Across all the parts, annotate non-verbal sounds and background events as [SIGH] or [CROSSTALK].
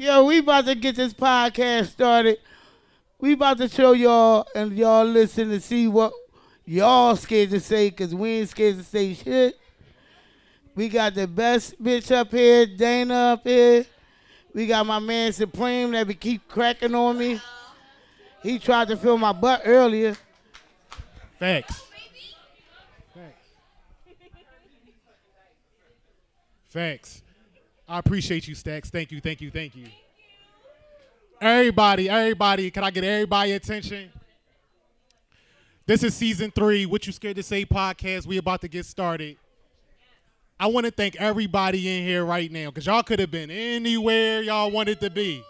Yo, we about to get this podcast started. We about to show y'all and y'all listen to see what y'all scared to say because we ain't scared to say shit. We got the best bitch up here, Dana up here. We got my man Supreme that be keep cracking on me. He tried to fill my butt earlier. Facts. Facts. I appreciate you, Stacks. Thank you, thank you, thank you. Everybody, everybody, can I get everybody attention? This is season three, What You Scared to Say podcast. We about to get started. I want to thank everybody in here right now because y'all could have been anywhere y'all wanted to be.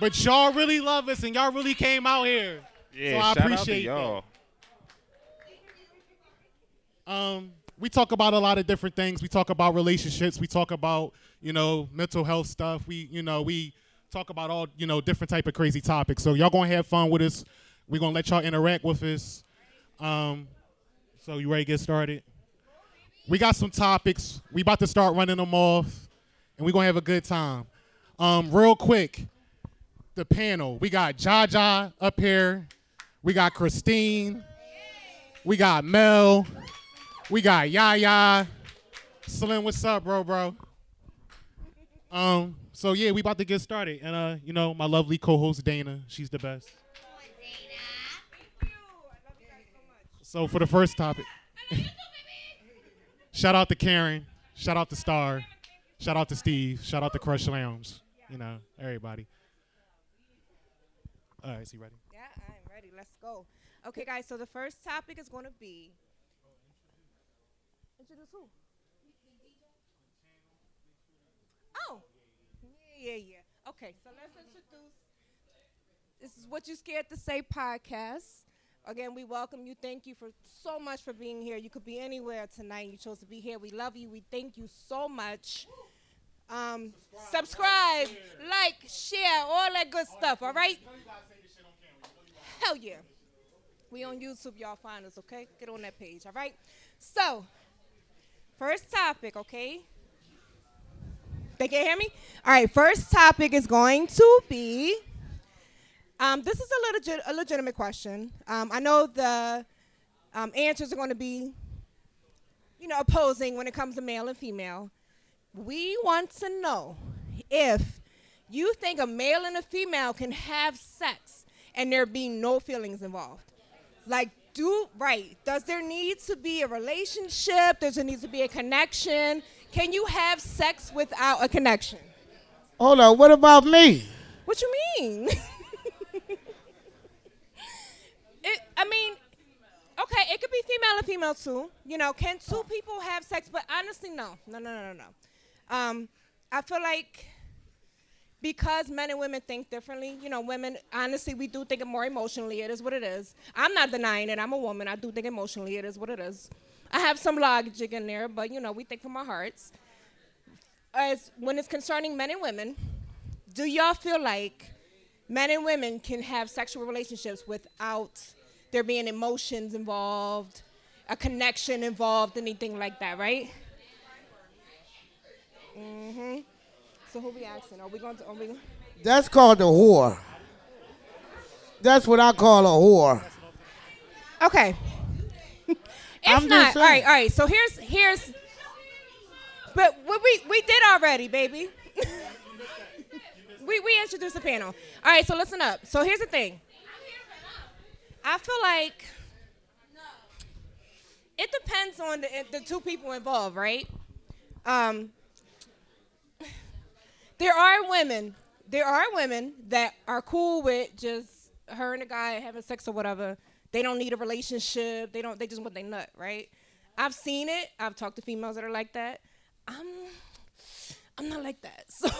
But y'all really love us and y'all really came out here. Yeah, so I shout appreciate out to y'all. that. Um, we talk about a lot of different things. We talk about relationships. We talk about, you know, mental health stuff. We, you know, we talk about all, you know, different type of crazy topics. So y'all gonna have fun with us. We're gonna let y'all interact with us. Um, so you ready to get started? We got some topics. We about to start running them off, and we're gonna have a good time. Um, real quick, the panel. We got Jaja up here. We got Christine. We got Mel. We got Yaya. Slim, what's up, bro, bro? Um, so yeah, we about to get started. And uh, you know, my lovely co-host Dana, she's the best. So for the first topic. [LAUGHS] shout out to Karen. Shout out to Star. Shout out to Steve. Shout out to Krush Lounge. You know, everybody. All right, is he ready? Yeah, I'm ready. Let's go. Okay, guys. So the first topic is going to be. Introduce who? Oh, yeah, yeah, yeah. Okay, so let's introduce. This is what you scared to say podcast. Again, we welcome you. Thank you for so much for being here. You could be anywhere tonight. You chose to be here. We love you. We thank you so much. Um, subscribe, like, share, all that good stuff. All right. Hell yeah. We on YouTube, y'all find us, okay? Get on that page, all right? So, first topic, okay? They can hear me? All right, first topic is going to be um, this is a, legit, a legitimate question. Um, I know the um, answers are going to be, you know, opposing when it comes to male and female. We want to know if you think a male and a female can have sex and there be no feelings involved. Like, do right? Does there need to be a relationship? Does there need to be a connection? Can you have sex without a connection? Hold on, what about me? What you mean? [LAUGHS] it, I mean, okay, it could be female and female too. You know, can two people have sex? But honestly, no, no, no, no, no, no. Um, I feel like because men and women think differently, you know, women, honestly, we do think it more emotionally. It is what it is. I'm not denying it. I'm a woman. I do think emotionally. It is what it is. I have some logic in there, but, you know, we think from our hearts. As when it's concerning men and women, do y'all feel like men and women can have sexual relationships without there being emotions involved, a connection involved, anything like that, right? Mm-hmm. So who we asking? Are we going to? Are we? Going That's called a whore. That's what I call a whore. okay. [LAUGHS] it's I'm not. All right, all right. So here's here's. But we we, we did already, baby. we we introduced the panel. All right. So listen up. So here's the thing. I feel like it depends on the, the two people involved, right? Um, there are women, there are women that are cool with just her and a guy having sex or whatever. They don't need a relationship. They don't. They just want their nut, right? I've seen it. I've talked to females that are like that. I'm, I'm not like that. [LAUGHS] So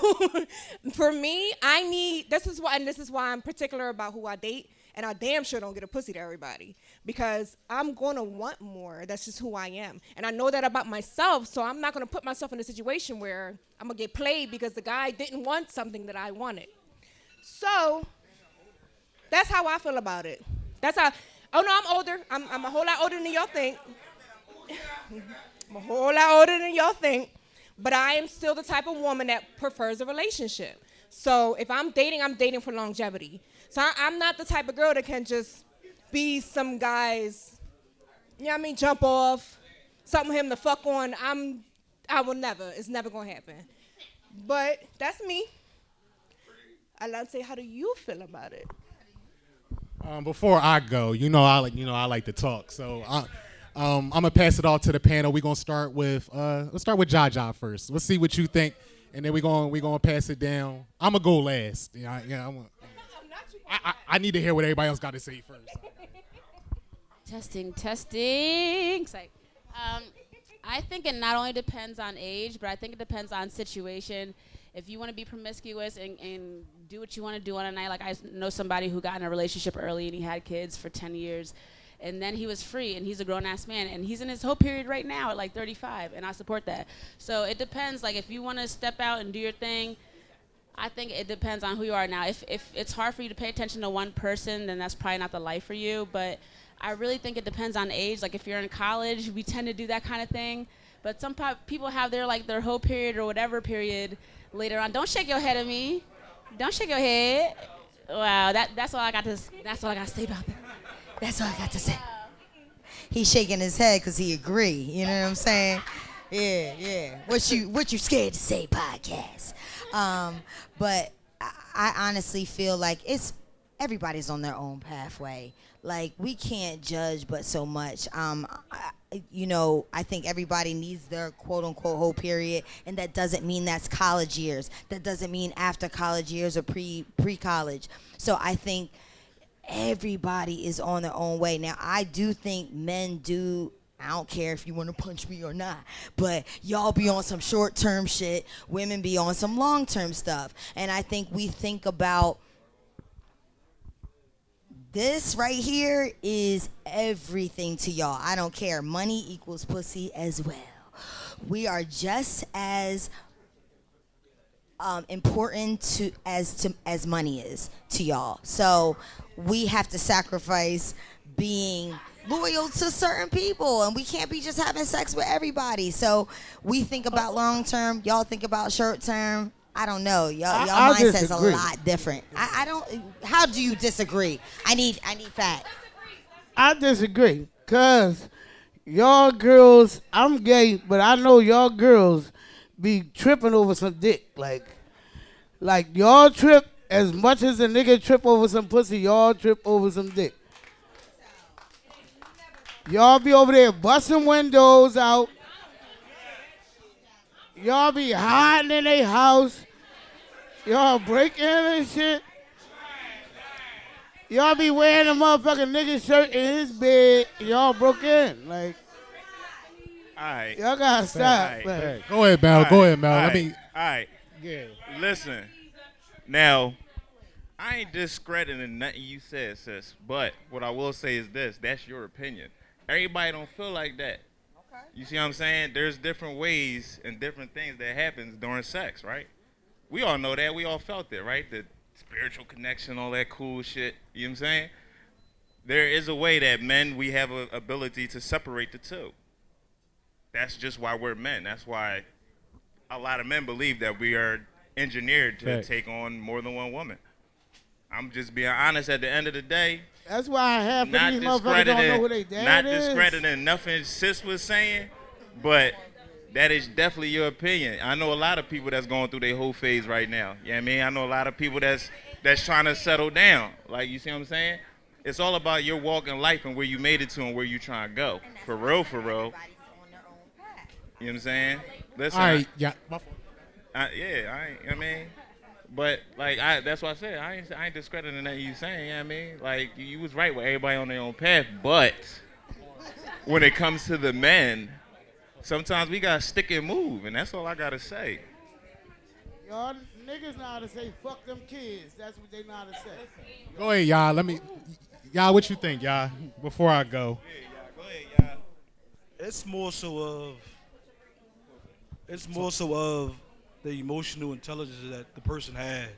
for me, I need. This is why, and this is why I'm particular about who I date. And I damn sure don't get a pussy to everybody because I'm gonna want more. That's just who I am, and I know that about myself. So I'm not gonna put myself in a situation where I'm gonna get played because the guy didn't want something that I wanted. So that's how I feel about it. That's how. Oh no, I'm older. I'm, I'm a whole lot older than y'all think. [LAUGHS] I'm a whole lot older than y'all think. But I am still the type of woman that prefers a relationship. So if I'm dating, I'm dating for longevity. So I, I'm not the type of girl that can just be some guy's, you know what I mean, jump off, something him to fuck on. I'm, I will never. It's never gonna happen. But that's me. Alante, how do you feel about it? Um, before I go, you know I like you know I like to talk, so I, um, I'm gonna pass it off to the panel. We're gonna start with uh, let's start with Jaja first. Let's see what you think, and then we're gonna we gonna pass it down. I'm gonna go last. Yeah, yeah. I'm gonna, I, I, I need to hear what everybody else got to say first. Testing, testing. Um, I think it not only depends on age, but I think it depends on situation. If you want to be promiscuous and, and do what you want to do on a night, like I know somebody who got in a relationship early and he had kids for 10 years, and then he was free and he's a grown ass man and he's in his whole period right now at like 35, and I support that. So it depends. Like if you want to step out and do your thing, I think it depends on who you are now. If if it's hard for you to pay attention to one person, then that's probably not the life for you. But I really think it depends on age. Like if you're in college, we tend to do that kind of thing. But some people have their like their whole period or whatever period later on. Don't shake your head at me. Don't shake your head. Wow, that that's all I got to that's all I got to say about that. That's all I got to say. He's shaking his head because he agree. You know what I'm saying? Yeah, yeah. What you what you scared to say podcast? Um, but I, I honestly feel like it's everybody's on their own pathway. Like we can't judge but so much. Um, I, you know, I think everybody needs their quote unquote whole period, and that doesn't mean that's college years. That doesn't mean after college years or pre pre college. So I think everybody is on their own way. Now, I do think men do. I don't care if you want to punch me or not, but y'all be on some short term shit. Women be on some long term stuff. And I think we think about this right here is everything to y'all. I don't care. Money equals pussy as well. We are just as um, important to as to as money is to y'all. So we have to sacrifice being loyal to certain people, and we can't be just having sex with everybody. So we think about long term. Y'all think about short term. I don't know. Y'all, I- y'all I mindset's a lot different. I, I don't. How do you disagree? I need. I need facts. I disagree, cause y'all girls, I'm gay, but I know y'all girls be tripping over some dick. Like, like y'all trip as much as a nigga trip over some pussy. Y'all trip over some dick. Y'all be over there busting windows out. Y'all be hiding in a house. Y'all break in and shit. Y'all be wearing a motherfucking nigga shirt in his bed. Y'all broke in. Like, All right. y'all gotta stop. Right, Like, go ahead, Mel. Go ahead, Mel. All Let right. me. All right. Yeah. Listen. Now, I ain't discrediting nothing you said, sis. But what I will say is this: that's your opinion. Everybody don't feel like that. Okay. You see what I'm saying? There's different ways and different things that happens during sex, right? We all know that. We all felt it, right? The spiritual connection, all that cool shit. You know what I'm saying? There is a way that men we have a ability to separate the two. That's just why we're men. That's why a lot of men believe that we are engineered to Facts. take on more than one woman. I'm just being honest. At the end of the day, that's why half of not these motherfuckers don't know who they discrediting, dad not is. discrediting nothing sis was saying, but that is definitely your opinion. I know a lot of people that's going through their whole phase right now. You know what I mean? I know a lot of people that's that's trying to settle down. Like you see what I'm saying? It's all about your walk in life and where you made it to and where you trying to go. For real, for real. Everybody's on their own path. You know what I'm saying? Listen, All right. Yeah. my fault. I, yeah, I, I mean, but like I, that's what I said. I ain't, I ain't discrediting that you saying. You know what I mean, like you, you was right with everybody on their own path, but when it comes to the men, sometimes we gotta stick and move, and that's all I gotta say. Y'all niggas know how to say fuck them kids. That's what they know how to say. Go ahead, y'all. Let me. Y'all, what you think, y'all? Before I go. It's more so of it's more so of the emotional intelligence that the person has.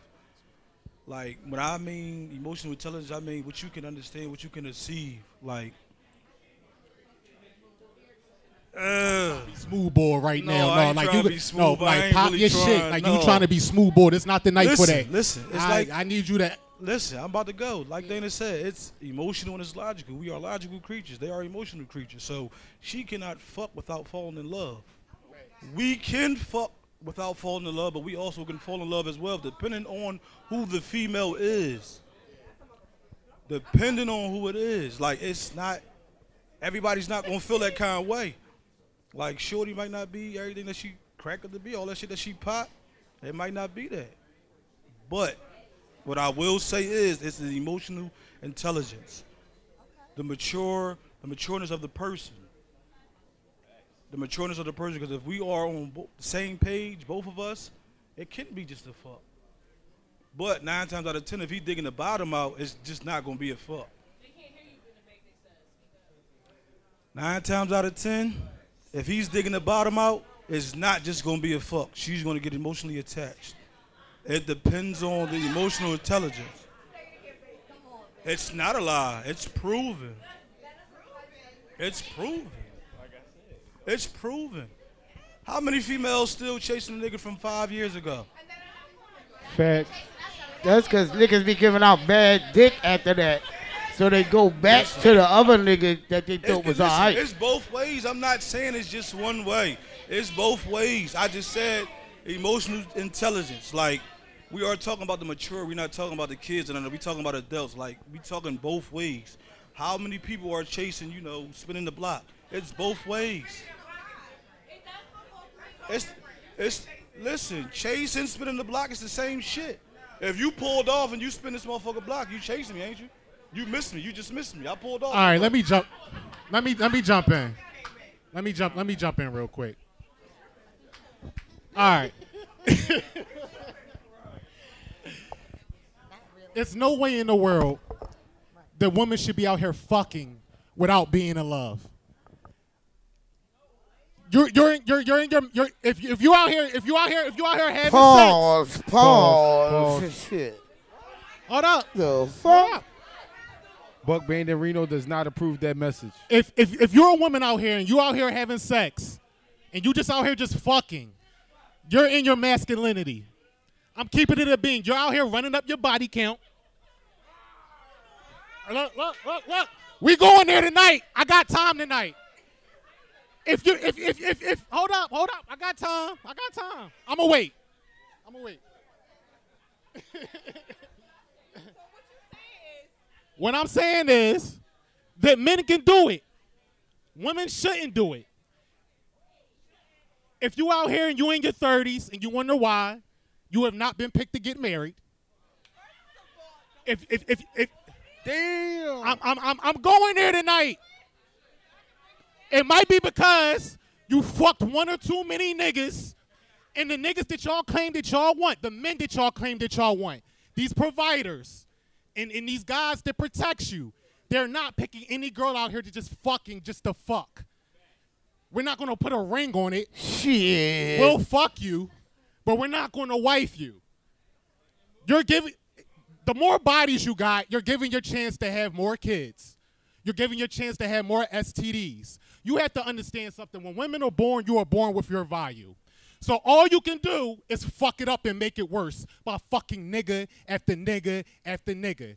Like when I mean emotional intelligence, I mean what you can understand, what you can receive. Like Uh, Smooth boy right No, now. No, like you to could- be smooth. no, like pop really your shit. Like no. you trying to be smooth boy. It's not the night for that. listen, it's I, like- I need you to listen, I'm about to go. Like Dana said, it's emotional and it's logical. We are logical creatures. They are emotional creatures. So she cannot fuck without falling in love. We can fuck without falling in love, but we also can fall in love as well, depending on who the female is. Depending on who it is. Like it's not everybody's not gonna feel that kind of way. Like Shorty might not be everything that she cracked up to be, all that shit that she pop, it might not be that. But what I will say is it's the emotional intelligence. The mature, the matureness of the person. The matureness of the person, because if we are on the same page, both of us, it can be just a fuck. But nine times out of ten, if he's digging the bottom out, it's just not gonna be a fuck. Nine times out of ten, if he's digging the bottom out, it's not just gonna be a fuck. She's gonna get emotionally attached. It depends on the emotional intelligence. It's not a lie. It's proven. It's proven. It's proven. How many females still chasing a nigga from five years ago? Facts. That's because niggas be giving out bad dick after that. So they go back to the other nigga that they thought It's, was alright. it's both ways. I'm not saying it's just one way. It's both ways. I just said emotional intelligence. Like we are talking about the mature. We're not talking about the kids and we're talking about adults. Like we talking both ways. How many people are chasing, you know, spinning the block? It's both ways. It's it's listen, chasing, spinning the block is the same shit. If you pulled off and you spin this motherfucker block, you chasing me, ain't you? You missed me. You just missed me. I pulled off. All right, let me jump. Let me let me jump in. Let me jump. Let me jump in real quick. All right. [LAUGHS] There's no way in the world that women should be out here fucking without being in love. You're you're you're you're in your you're if if you out here if you out here if you out here having sex. Pause, pause, Pause. shit. Hold up. The Hold fuck? up. Buck Reno does not approve that message. if if if you're a woman out here and you out here having sex, and you just out here just fucking, you're in your masculinity. I'm keeping it a being. You're out here running up your body count. Look, look, look, look. We going there tonight. I got time tonight. If you if if if, if hold up, hold up. I got time. I got time. I'ma wait. I'ma wait. [LAUGHS] what I'm saying is that men can do it. Women shouldn't do it. If you out here and you in your 30s and you wonder why you have not been picked to get married, if if if, if Damn. I'm, I'm, I'm, I'm going there tonight. It might be because you fucked one or too many niggas, and the niggas that y'all claim that y'all want, the men that y'all claim that y'all want, these providers, and, and these guys that protects you, they're not picking any girl out here to just fucking just to fuck. We're not gonna put a ring on it. Shit. We'll fuck you, but we're not gonna wife you. You're giving the more bodies you got, you're giving your chance to have more kids. You're giving your chance to have more STDs. You have to understand something. When women are born, you are born with your value. So all you can do is fuck it up and make it worse by fucking nigga after nigga after nigga.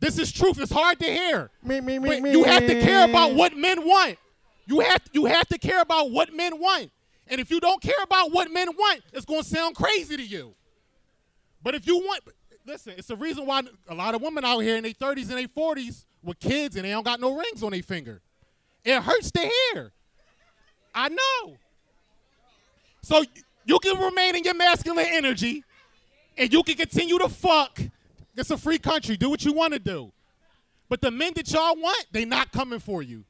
This is truth. It's hard to hear. Me, me, me, But me. you have to care about what men want. You have you have to care about what men want. And if you don't care about what men want, it's going to sound crazy to you. But if you want, listen, it's the reason why a lot of women out here in their 30s and their 40s with kids and they don't got no rings on their finger. It hurts to hear. I know. So you can remain in your masculine energy and you can continue to fuck. It's a free country. Do what you want to do. But the men that y'all want, they not coming for you.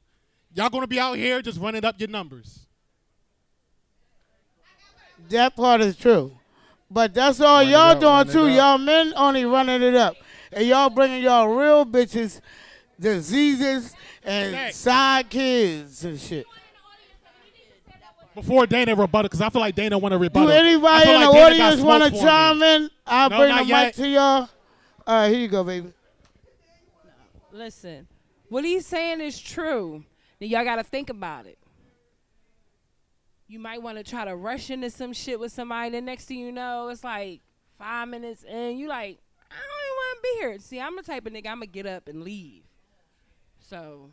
Y'all gonna be out here just running up your numbers. That part is true. But that's all Run y'all up, doing too. Y'all men only running it up. And y'all bringing y'all real bitches diseases and Facts. side kids and shit. Before Dana rebuttal, because I feel like Dana want to rebuttal. Do anybody feel in like the Dana audience want to smoke me. chime in? I'll No, bring the not mic to y'all. All right, here you go, baby. Listen, what he's saying is true. Then y'all gotta think about it. You might want to try to rush into some shit with somebody. The next thing you know, it's like five minutes in. You like, I don't even want to be here. See, I'm the type of nigga. I'm gonna get up and leave. So,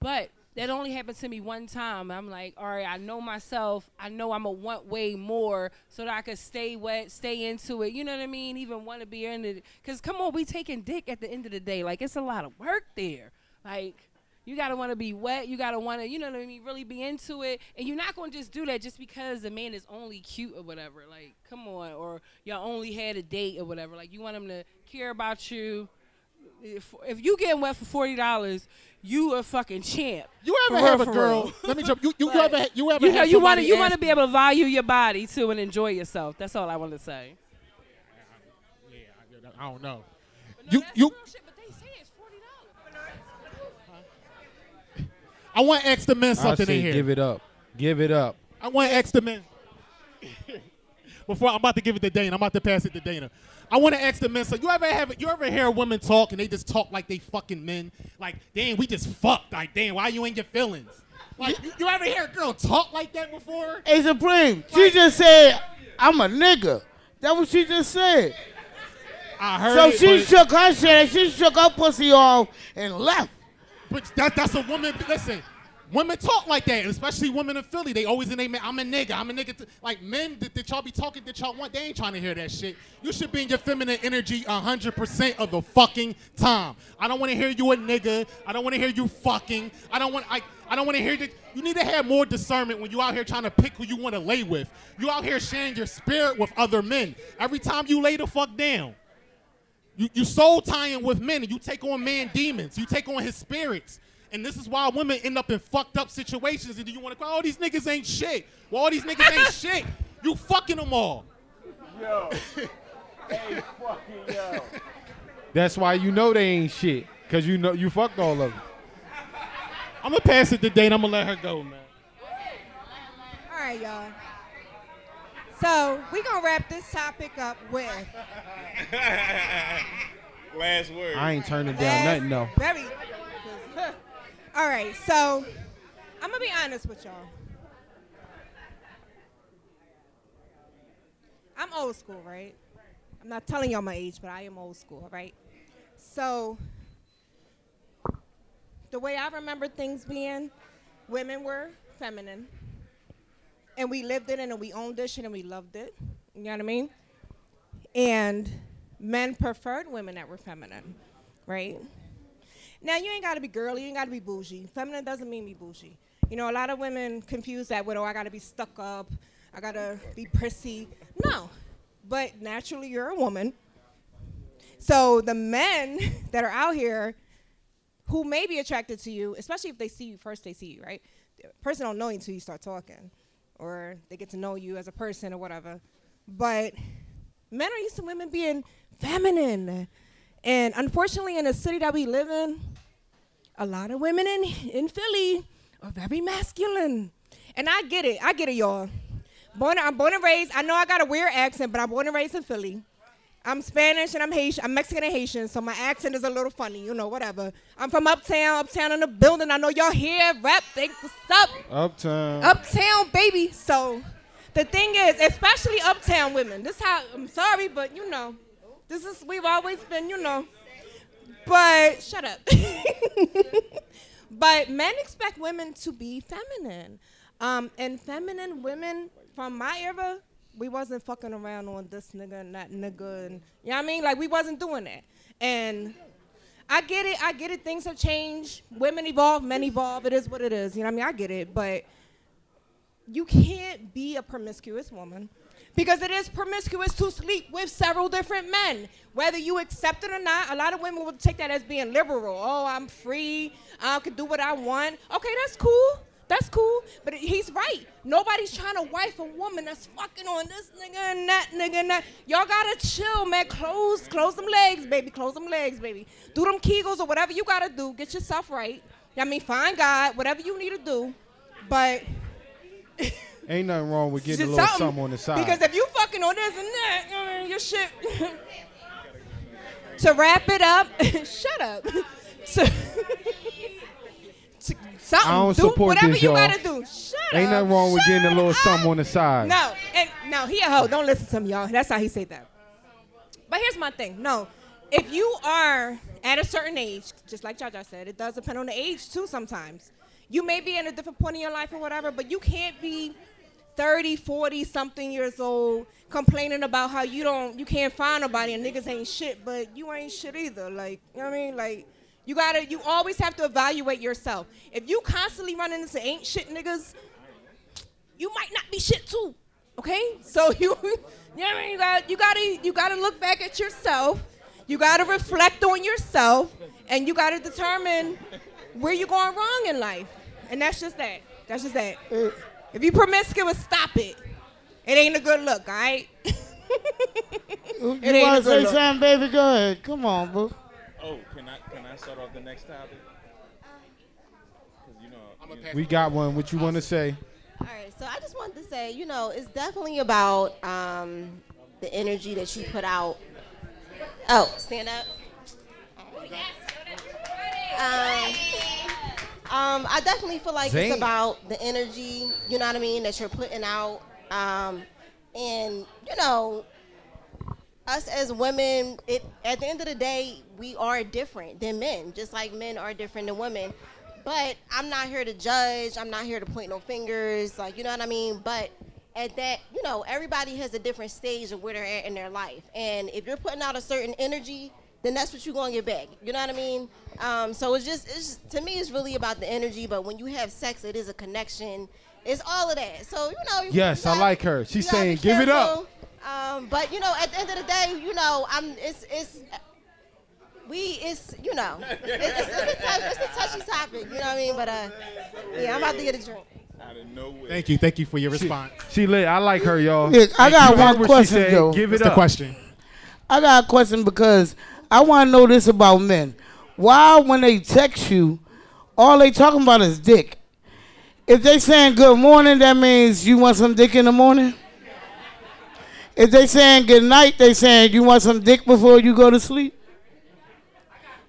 but that only happened to me one time. I'm like, all right, I know myself. I know I'm gonna want way more so that I could stay wet, stay into it. You know what I mean? Even want to be in it. Cause come on, we taking dick at the end of the day. Like it's a lot of work there. Like you gotta want to be wet. You gotta want to, you know what I mean, really be into it. And you're not gonna just do that just because the man is only cute or whatever. Like, come on, or y'all only had a date or whatever. Like, you want him to care about you. If, if you getting wet for forty dollars, you a fucking champ. You ever have a girl? real. Let me jump. You, you, you ever you ever you know have you want to you want to be able to value your body too and enjoy yourself. That's all I want to say. Yeah, I don't know. You you. I want X to ask the men I something say in here. give it up. Give it up. I want X to ask the men. [LAUGHS] Before I'm about to give it to Dana, I'm about to pass it to Dana. I want to ask the men. So you ever have you ever hear women talk and they just talk like they fucking men? Like, damn, we just fucked. Like, damn, why you ain't your feelings? Like, you, you ever hear a girl talk like that before? Hey, Supreme, she just said, I'm a nigga. That's what she just said. I heard So it, she shook her shit and she shook her pussy off and left. But that, that's a woman. Listen, women talk like that, especially women in Philly. They always in they man. I'm a nigga. I'm a nigga. t-" Like men that, that y'all be talking that y'all want. They ain't trying to hear that shit. You should be in your feminine energy hundred percent of the fucking time. I don't want to hear you a nigga. I don't want to hear you fucking. I don't want. I. I don't want to hear that. You need to have more discernment when you out here trying to pick who you want to lay with. You out here sharing your spirit with other men. Every time you lay the fuck down. You, you soul tying with men and you take on man demons. You take on his spirits. And this is why women end up in fucked up situations. And do you want to call, oh, these niggas ain't shit. Well, all these niggas ain't [LAUGHS] shit. You fucking them all. Yo. [LAUGHS] hey, fucking yo. That's why you know they ain't shit. Cause you know you fucked all of them. I'm gonna pass it to Dane. I'm gonna let her go, man. All right, y'all. So we gonna wrap this topic up with [LAUGHS] Last word. I ain't turning down nothing though. very. All right, so I'm gonna be honest with y'all. I'm old school, right? I'm not telling y'all my age, but I am old school, right? So the way I remember things being, women were feminine, and we lived it and we owned shit and we loved it. You know what I mean? And men preferred women that were feminine, right? Now you ain't gotta be girly, you ain't gotta be bougie. Feminine doesn't mean be bougie. You know, a lot of women confuse that with, oh, I gotta be stuck up, I gotta be prissy. No, but naturally you're a woman. So the men [LAUGHS] that are out here who may be attracted to you, especially if they see you first, they see you, right? The person don't know you until you start talking, or they get to know you as a person or whatever. But men are used to women being feminine, and unfortunately, in the city that we live in, a lot of women in in Philly are very masculine, and I get it. I get it, y'all. Born, I'm born and raised. I know I got a weird accent, but I'm born and raised in Philly. I'm Spanish and I'm Haitian. I'm Mexican and Haitian, so my accent is a little funny, you know, whatever. I'm from Uptown, Uptown in the building. I know y'all here, rap, think, what's up? Uptown. Uptown, baby. So the thing is, especially Uptown women, this how, I'm sorry, but you know, this is, we've always been, you know. But, shut up. [LAUGHS] but men expect women to be feminine. Um, and feminine women from my era, we wasn't fucking around on this nigga and that nigga and you know what I mean? Like we wasn't doing that. And I get it, I get it, things have changed. Women evolve, men evolve, it is what it is. You know what I mean? I get it, but you can't be a promiscuous woman. Because it is promiscuous to sleep with several different men. Whether you accept it or not, a lot of women will take that as being liberal. Oh, I'm free. I can do what I want. Okay, that's cool. That's cool. But he's right. Nobody's trying to wife a woman that's fucking on this nigga and that nigga and that. Y'all gotta chill, man. Close, close them legs, baby. Close them legs, baby. Do them kegels or whatever you gotta do. Get yourself right. I mean, find God, whatever you need to do. But [LAUGHS] Ain't nothing wrong with getting a little something on the side. Because if you fucking on this and that, your shit. [LAUGHS] to wrap it up, [LAUGHS] shut up. [LAUGHS] to, something. I don't do support whatever this, you y'all. gotta do. Shut Ain't up. nothing wrong with getting a little Shut something on the side. No, and no, he a hoe. Don't listen to him, y'all. That's how he said that. But here's my thing. No, if you are at a certain age, just like Jaja said, it does depend on the age too. Sometimes you may be in a different point in your life or whatever, but you can't be 30, 40 something years old complaining about how you don't, you can't find nobody and niggas ain't shit, but you ain't shit either. Like, you know what I mean? Like. You gotta, you always have to evaluate yourself. If you constantly running into ain't shit niggas, you might not be shit too. Okay? [LAUGHS] So you [LAUGHS] you know what I mean? You gotta you gotta you gotta look back at yourself. You gotta reflect on yourself and you gotta determine where you're going wrong in life. And that's just that. That's just that. If you promiscuous, stop it. It ain't a good look, alright? [LAUGHS] You It want to say look. something, baby? Go ahead. Come on, boo. Oh, can I can I start off the next topic? 'Cause you know, you know- We got one. What you want to say? All right, so I just wanted to say, you know, it's definitely about um, the energy that you put out. Oh, stand up. Um, um, I definitely feel like Zane. it's about the energy, you know what I mean, that you're putting out. Um, and, you know, us as women, it at the end of the day, we are different than men, just like men are different than women. But I'm not here to judge. I'm not here to point no fingers. Like, you know what I mean? But at that, you know, everybody has a different stage of where they're at in their life. And if you're putting out a certain energy, then that's what you're going to get back. You know what I mean? Um, so it's just, it's just, to me, it's really about the energy. But when you have sex, it is a connection. It's all of that. So, you know. Yes, I gotta- like her. She's saying, "Give it up." Um, but you know, at the end of the day, you know, I'm. It's it's. We it's you know [LAUGHS] it's, it's, it's, a, touch, it's a touchy topic you know what I mean but uh yeah I'm about to get a drink out of nowhere. Thank you, thank you for your response. She lit. I like her, y'all. Yeah, I got one question, said. Joe. Give it What's the question? I got a question because I want to know this about men. Why, when they text you, all they talking about is dick? If they saying good morning, that means you want some dick in the morning. If they saying good night, they saying you want some dick before you go to sleep.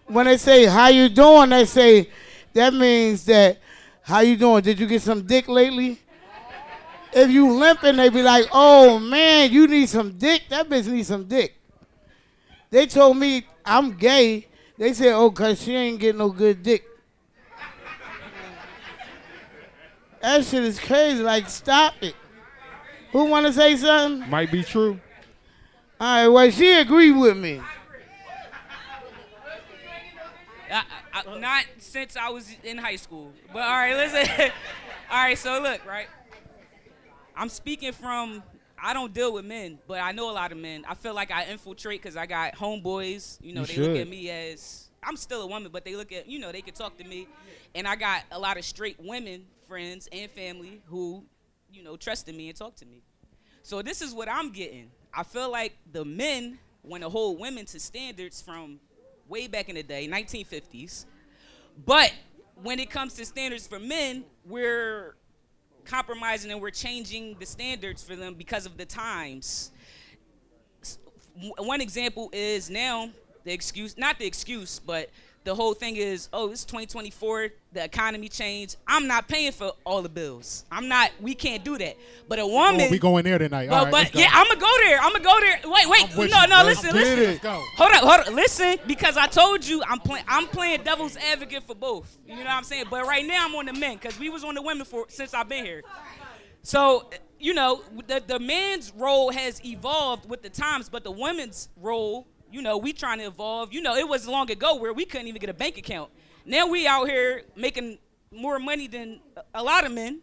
When they say how you doing, they say that means that how you doing? Did you get some dick lately? If you limping, they be like, oh man, you need some dick. That bitch needs some dick. They told me I'm gay. They said, oh, cause she ain't getting no good dick. That shit is crazy. Like, stop it. Who want to say something? Might be true. All right, well, she agreed with me. I, I, not since I was in high school. But all right, listen. [LAUGHS] all right, so look, right. I'm speaking from. I don't deal with men, but I know a lot of men. I feel like I infiltrate because I got homeboys. You know, You they look at me as I'm still a woman, but they look at you know they can talk to me, and I got a lot of straight women friends and family who, you know, trusted me and talk to me. So this is what I'm getting. I feel like the men want to hold women to standards from way back in the day, 1950s. But when it comes to standards for men, we're compromising and we're changing the standards for them because of the times. One example is now the excuse, not the excuse, but the whole thing is, oh, it's 2024, the economy changed. I'm not paying for all the bills. I'm not, we can't do that. But a oh, woman. Oh, we going there tonight. But, All right, but yeah, I'm gonna go there. I'm gonna go there. Wait, wait. No, no. Let's Listen, listen. it. Let's go. Hold up, hold up. Listen, because I told you I'm playing. I'm playing devil's advocate for both. You know what I'm saying? But right now I'm on the men because we was on the women for since I've been here. So you know the the man's role has evolved with the times, but the women's role, you know, we trying to evolve. You know, it was long ago where we couldn't even get a bank account. Now we out here making more money than a- lot of men.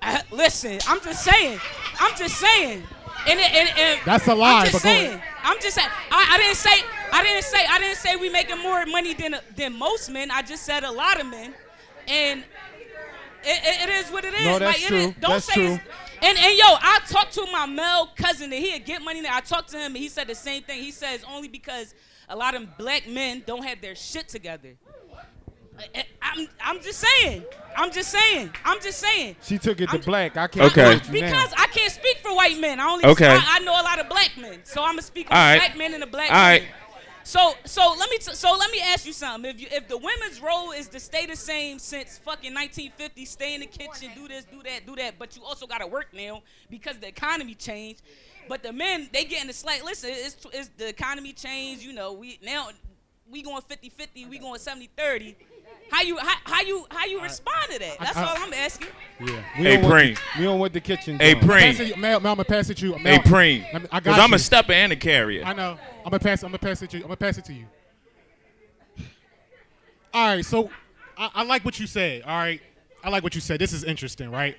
Uh, listen, I'm just saying. I'm just saying. And, and, and That's a lie, I'm just saying. I'm just saying. I, I didn't say. I didn't say. I didn't say we making more money than than most men. I just said a lot of men, and it, it, it is what it is. No, that's like, true. is- don't That's say true. It's- And and yo, I talked to my male cousin that he'd get money. Now I talked to him and he said the same thing. He says only because a lot of black men don't have their shit together. I- I'm I'm just saying. I'm just saying. I'm just saying. She took it to black. I can't Okay. agree Because now. I can't speak for white men. I only Okay. I, I know a lot of black men, so I'm gonna speak for All right. black men and the black All right. women. So so let me t- so let me ask you something. If you if the women's role is to stay the same since fucking 1950, stay in the kitchen, do this, do that, do that, but you also got to work now because the economy changed. But the men they getting the slight. Listen, it's, it's the economy changed. You know we now we going 50-50, we going 70-30. How you how, how you how you respond to that? That's I- all I'm asking. Yeah. Hey, don't want Preem. the- we don't want the kitchen. Hey, John. Preem. Pass it- Mel, Mel, I'm gonna pass it to you. Hey, Mel, Preem. let me- I Because got I'm you. a stepper and a carrier. I know. I'm gonna pass. I'm gonna pass it to you. I'm gonna pass it to you. All right. So I, I like what you said. All right. I like what you said. This is interesting, right?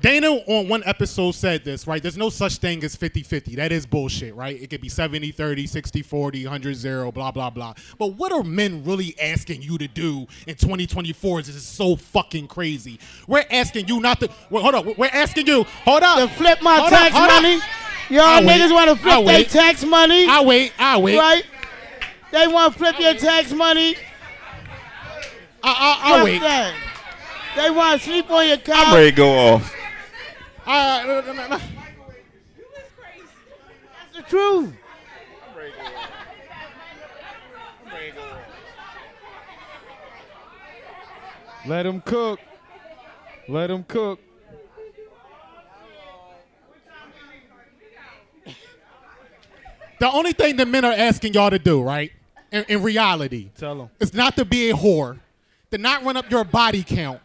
Dana on one episode said this, right? There's no such thing as 50-50. That is bullshit, right? It could be 70, 30, 60, 40, 100, 0, blah, blah, blah. But what are men really asking you to do in 2024? This is so fucking crazy. We're asking you not to, well, hold on, We're asking you, hold up. To flip my Hold tax hold up. money. Y'all I'll niggas want to flip their tax money. I wait. I wait. Right? They want to flip your tax money. I, I, I'll Fuck wait. that. They want to sleep on your I'm ready to go off. Uh, no, no, no, no. That's the truth. Let him cook. Let him cook. The only thing that men are asking y'all to do, right? In, in reality, Tell them. it's not to be a whore, to not run up your body count,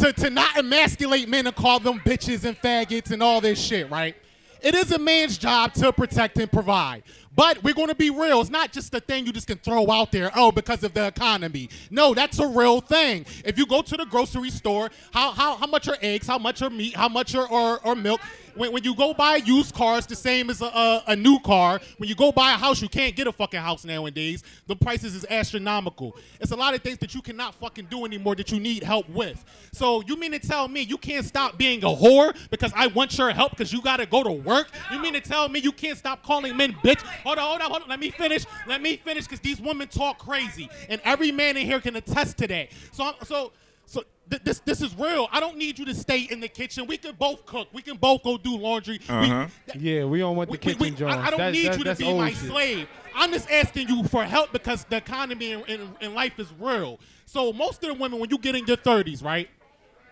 to, to not emasculate men and call them bitches and faggots and all this shit, right? It is a man's job to protect and provide. But we're going to be real. It's not just a thing you just can throw out there, oh, because of the economy. No, that's a real thing. If you go to the grocery store, how, how, how much are eggs? How much are meat? How much are, or, or milk? When, when you go buy used cars, the same as a, a, a new car. When you go buy a house, you can't get a fucking house nowadays. The prices is astronomical. It's a lot of things that you cannot fucking do anymore that you need help with. So you mean to tell me you can't stop being a whore because I want your help because you got to go to work? You mean to tell me you can't stop calling men bitch? Hold on, hold on, hold on. Let me finish. Let me finish because these women talk crazy, and every man in here can attest to that. So, I'm, so, so th- this this is real. I don't need you to stay in the kitchen. We can both cook. We can both go do laundry. Uh-huh. Yeah, we don't want the we- kitchen, we- John. I, I don't That- need that- you to that's be my shit. slave. I'm just asking you for help because the economy and, in, in life is real. So most of the women, when you get in your 30s, right,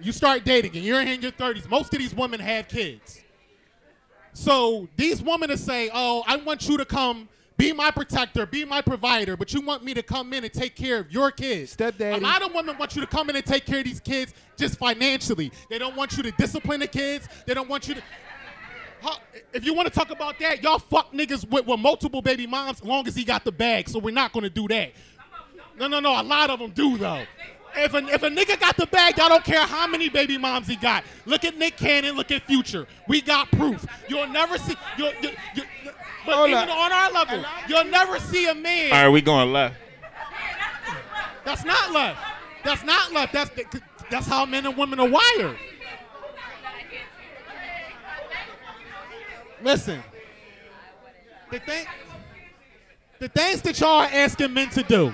you start dating and you're in your 30s. Most of these women have kids. So these women to say, "Oh, I want you to come." Be my protector, be my provider, but you want me to come in and take care of your kids. Stepdaddy. A lot of women want you to come in and take care of these kids just financially. They don't want you to discipline the kids. They don't want you to. If you want to talk about that, y'all fuck niggas with, with multiple baby moms as long as he got the bag. So we're not going to do that. No, no, no. A lot of them do though. If a, if a nigga got the bag, y'all don't care how many baby moms he got. Look at Nick Cannon. Look at Future. We got proof. You'll never see. You'll, you, you, but Hold even up. on our level, you'll never see a man. All right, we going left. That's not left. That's not left. That's that's how men and women are wired. Listen, the thing, the things that y'all are asking men to do,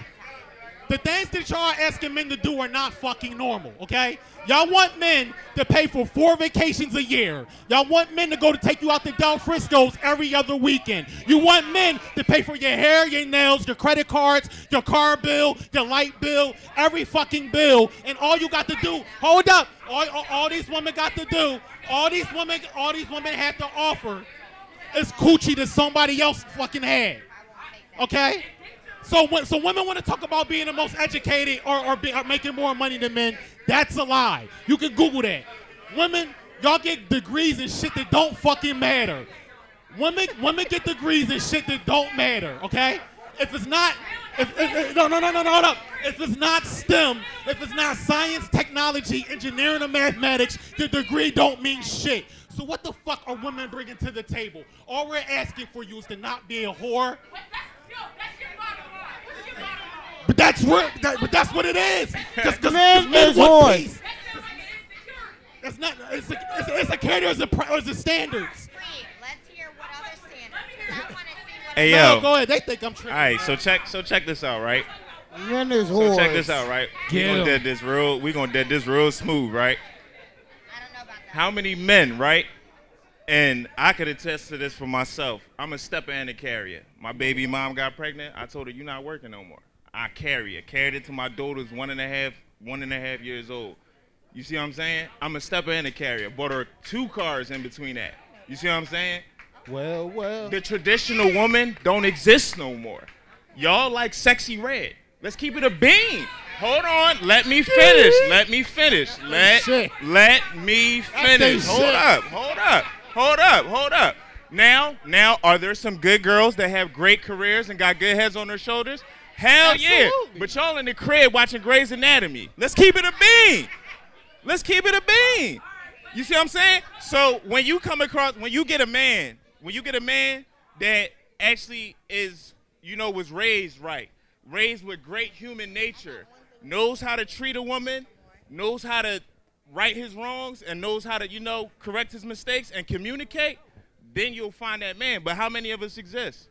the things that y'all are asking men to do are not fucking normal. Okay, y'all want men to pay for four vacations a year. Y'all want men to go to take you out to Del Frisco's every other weekend. You want men to pay for your hair, your nails, your credit cards, your car bill, your light bill, every fucking bill, and all you got to do, hold up, all, all, all these women got to do, all these women, all these women have to offer is coochie that somebody else fucking had. Okay? So so women want to talk about being the most educated or, or, be, or making more money than men, that's a lie. You can Google that. Women, y'all get degrees and shit that don't fucking matter. Women, women get degrees and shit that don't matter. Okay? If it's not, if, if, if- no, no, no, no, no, no. If it's not STEM, if it's not science, technology, engineering, or mathematics, the degree don't mean shit. So what the fuck are women bringing to the table? All we're asking for you is to not be a whore. But that's what. That, but that's what it is. Just 'cause- Men 'cause men is want peace. It's not. It's a, it's a, it's a category. It's a, pri- it's a standards. Let's hear what other standards. Hey No, yo. go ahead. They think I'm tripping. All right, so check so check this out, right? Men is So check this out, right? We Get gonna 'em. dead this real. We gonna dead this real smooth, right? I don't know about that. How many men, right? And I could attest to this for myself. I'm a stepper and a carrier. My baby mom got pregnant. I told her, "You're not working no more." I carry it. Carried it to my daughter's one and a half, one and a half years old. You see what I'm saying? I'm a stepper and a carrier. Bought her two cars in between that. You see what I'm saying? Well, well. The traditional woman don't exist no more. Y'all like Sexyy Red. Let's keep it a bean. Hold on. Let me finish. Let me finish. Let let me finish. Hold up. Hold up. Hold up. Hold up. Now, now, are there some good girls that have great careers and got good heads on their shoulders? Hell yeah. But y'all in the crib watching Grey's Anatomy. Let's keep it a bean. Let's keep it a bean. You see what I'm saying? So when you come across, when you get a man, when you get a man that actually is, you know, was raised right, raised with great human nature, knows how to treat a woman, knows how to right his wrongs, and knows how to, you know, correct his mistakes and communicate, then you'll find that man. But how many of us exist?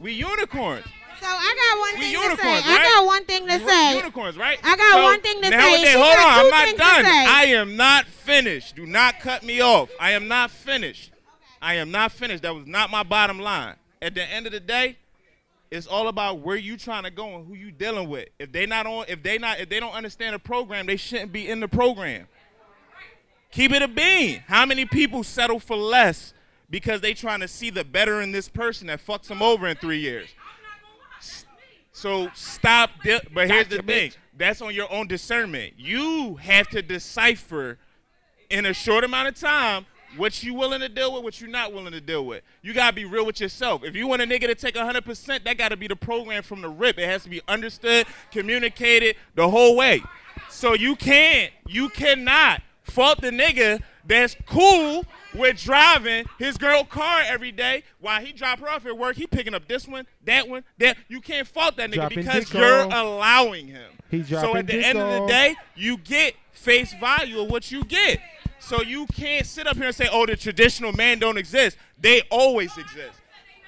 We unicorns. So I got one We thing to say. right? I got one thing to We say. Unicorns, right? I got So one thing to say. nowadays- hold on, I'm not done. I am not finished. Do not cut me off. I am not finished. I am not finished. That was not my bottom line. At the end of the day, it's all about where you trying to go and who you dealing with. If they not on, if they not, if they don't understand the program, they shouldn't be in the program. Keep it a bean. How many people settle for less because they trying to see the better in this person that fucks them over in three years? So stop. Di- but here's the thing. That's on your own discernment. You have to decipher in a short amount of time what you willing to deal with, what you're not willing to deal with. You gotta be real with yourself. If you want a nigga to take 100%, that gotta be the program from the rip. It has to be understood, communicated the whole way. So you can't, you cannot fault the nigga that's cool with driving his girl car every day while he drop her off at work. He picking up this one, that one, that. You can't fault that nigga Dropping because you're off. allowing him. He So at the end of the day, you get face value of what you get. So you can't sit up here and say, "Oh, the traditional man don't exist." They always exist.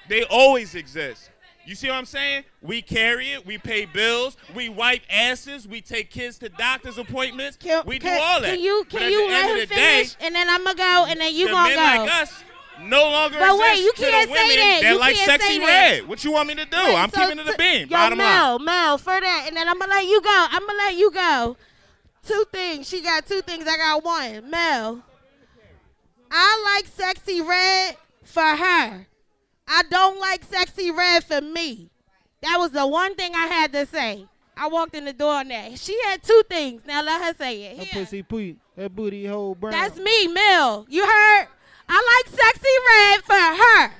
They always exist. You see what I'm saying? We carry it. We pay bills. We wipe asses. We take kids to doctor's appointments. we do all that. Can you can you let him the day, finish, and then I'm gonna go, and then you the gonna men go. like us no longer But wait, you can't say that. You like Sexyy Red. What you want me to do? Wait, I'm so keeping it a bean. Yo, Bottom Mel, line. Mel, for that, and then I'm gonna let you go. I'm gonna let you go. Two things. She got two things. I got one. Mel, I like Sexyy Red for her. I don't like Sexyy Red for me. That was the one thing I had to say. I walked in the door on that. She had two things. Now let her say it. That pussy poo, that booty hole brown. That's me, Mel. You heard? I like Sexyy Red for her.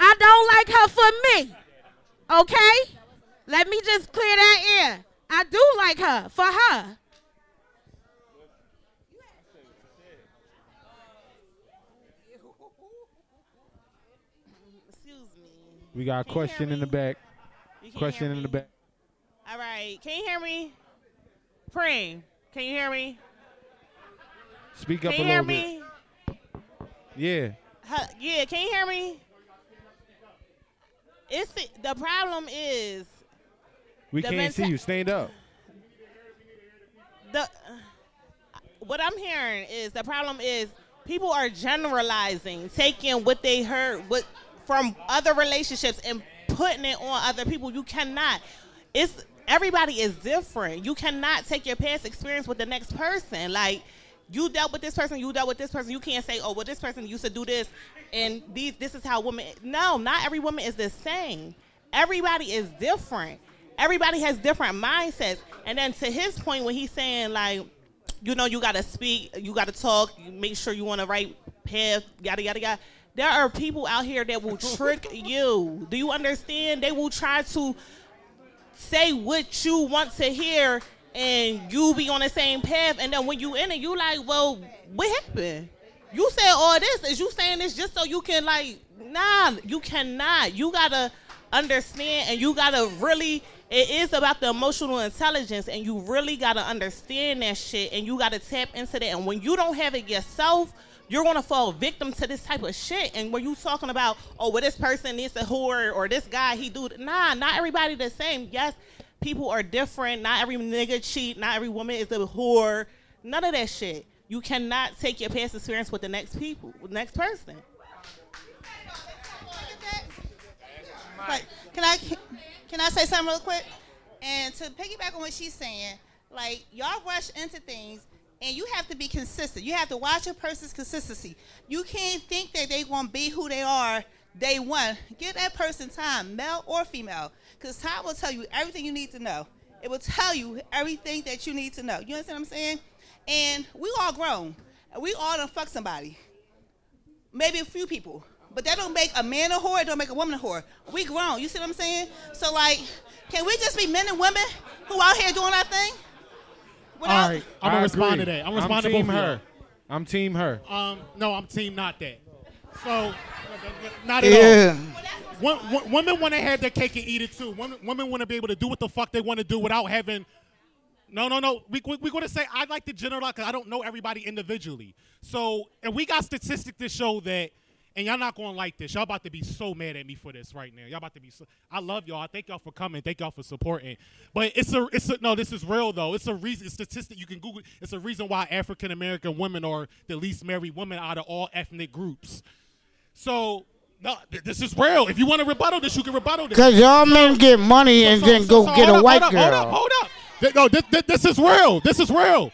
I don't like her for me. Okay? Let me just clear that air. I do like her for her. Excuse me. We got a Can question in the back. Question in the back. All right. Can you hear me? Preem, can you hear me? Speak Can up you a hear little bit. me? Yeah. Huh, yeah, can you hear me? It's the problem is We can't see you. Stand up. the what I'm hearing is the problem is people are generalizing, taking what they heard what from other relationships and putting it on other people. You cannot. It's everybody is different. You cannot take your past experience with the next person. Like you dealt with this person, you dealt with this person. You can't say, "Oh, well, this person used to do this, and these this is how women." No, not every woman is the same. Everybody is different. Everybody has different mindsets. And then to his point, when he's saying like, you know, you gotta speak, you gotta talk, make sure you on the right path, yada yada yada. There are people out here that will trick you. Do you understand? They will try to say what you want to hear and you be on the same path. And then when you in it you like well what happened? You said all this. Is you saying this just so you can like nah you cannot. You gotta understand and you gotta really it is about the emotional intelligence and you really gotta understand that shit and you gotta tap into that. And when you don't have it yourself you're gonna fall victim to this type of shit. And when you talking about, oh, well, this person is a whore or this guy he do, nah, not everybody the same. Yes, people are different. Not every nigga cheat. Not every woman is a whore. None of that shit. You cannot take your past experience with the next people, next person. Can I can I say something real quick? And to piggyback on what she's saying, like y'all rush into things and you have to be consistent. You have to watch a person's consistency. You can't think that they're gonna be who they are day one. Give that person time, male or female, because time will tell you everything you need to know. It will tell you everything that you need to know. You understand what I'm saying? And we all grown. We all done fuck somebody. Maybe a few people. But that don't make a man a whore, it don't make a woman a whore. We grown. You see what I'm saying? So like, can we just be men and women who out here doing our thing? All right, I'm gonna I respond agree. to that. I'm gonna respond to both her. y'all. I'm team her. Um, no, I'm team not that. So, not at Yeah. all. Wo- wo- Women want to have their cake and eat it too. Women, women want to be able to do what the fuck they want to do without having. No, no, no. We, we, we're going to say, I'd like to generalize because I don't know everybody individually. So, and we got statistics to show that, and y'all not going to like this. Y'all about to be so mad at me for this right now. Y'all about to be so. I love y'all. I thank y'all for coming. Thank y'all for supporting. But it's a, it's a, no, this is real though. It's a reason, it's statistic. You can Google It's a reason why African American women are the least married women out of all ethnic groups. So, no, th- this is real. If you want to rebuttal this, you can rebuttal this. Cause y'all men get money and So- then so- go so get a up, white hold girl. up, Hold up, hold up. No, this, this, this is real. This is real.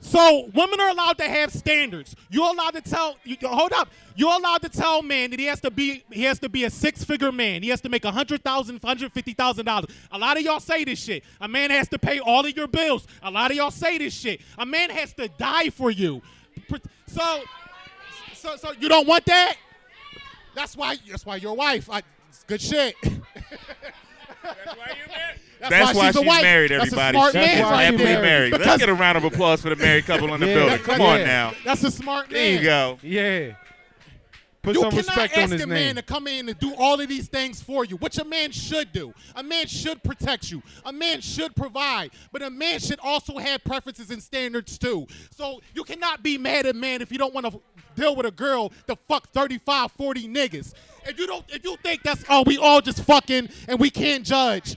So women are allowed to have standards. You're allowed to tell. You, hold up. You're allowed to tell man that he has to be. He has to be a six-figure man. He has to make a hundred thousand, hundred fifty thousand dollars. A lot of y'all say this shit. A man has to pay all of your bills. A lot of y'all say this shit. A man has to die for you. So, so, so you don't want that. That's why. That's why your wife. I, good shit. [LAUGHS] That's, why, she's why, she's wife. married, That's a everybody. smart she's man right happily there. married. Because- Let's get a round of applause for the married couple in the Yeah. building. Come Yeah. on now. That's a smart man. There you go. Yeah. Put you some cannot respect ask on his a name. man to come in and do all of these things for you, which a man should do. A man should protect you. A man should provide. But a man should also have preferences and standards too. So you cannot be mad at a man if you don't want to deal with a girl that fuck 35, 40 niggas. If you don't if you think that's oh we all just fucking and we can't judge.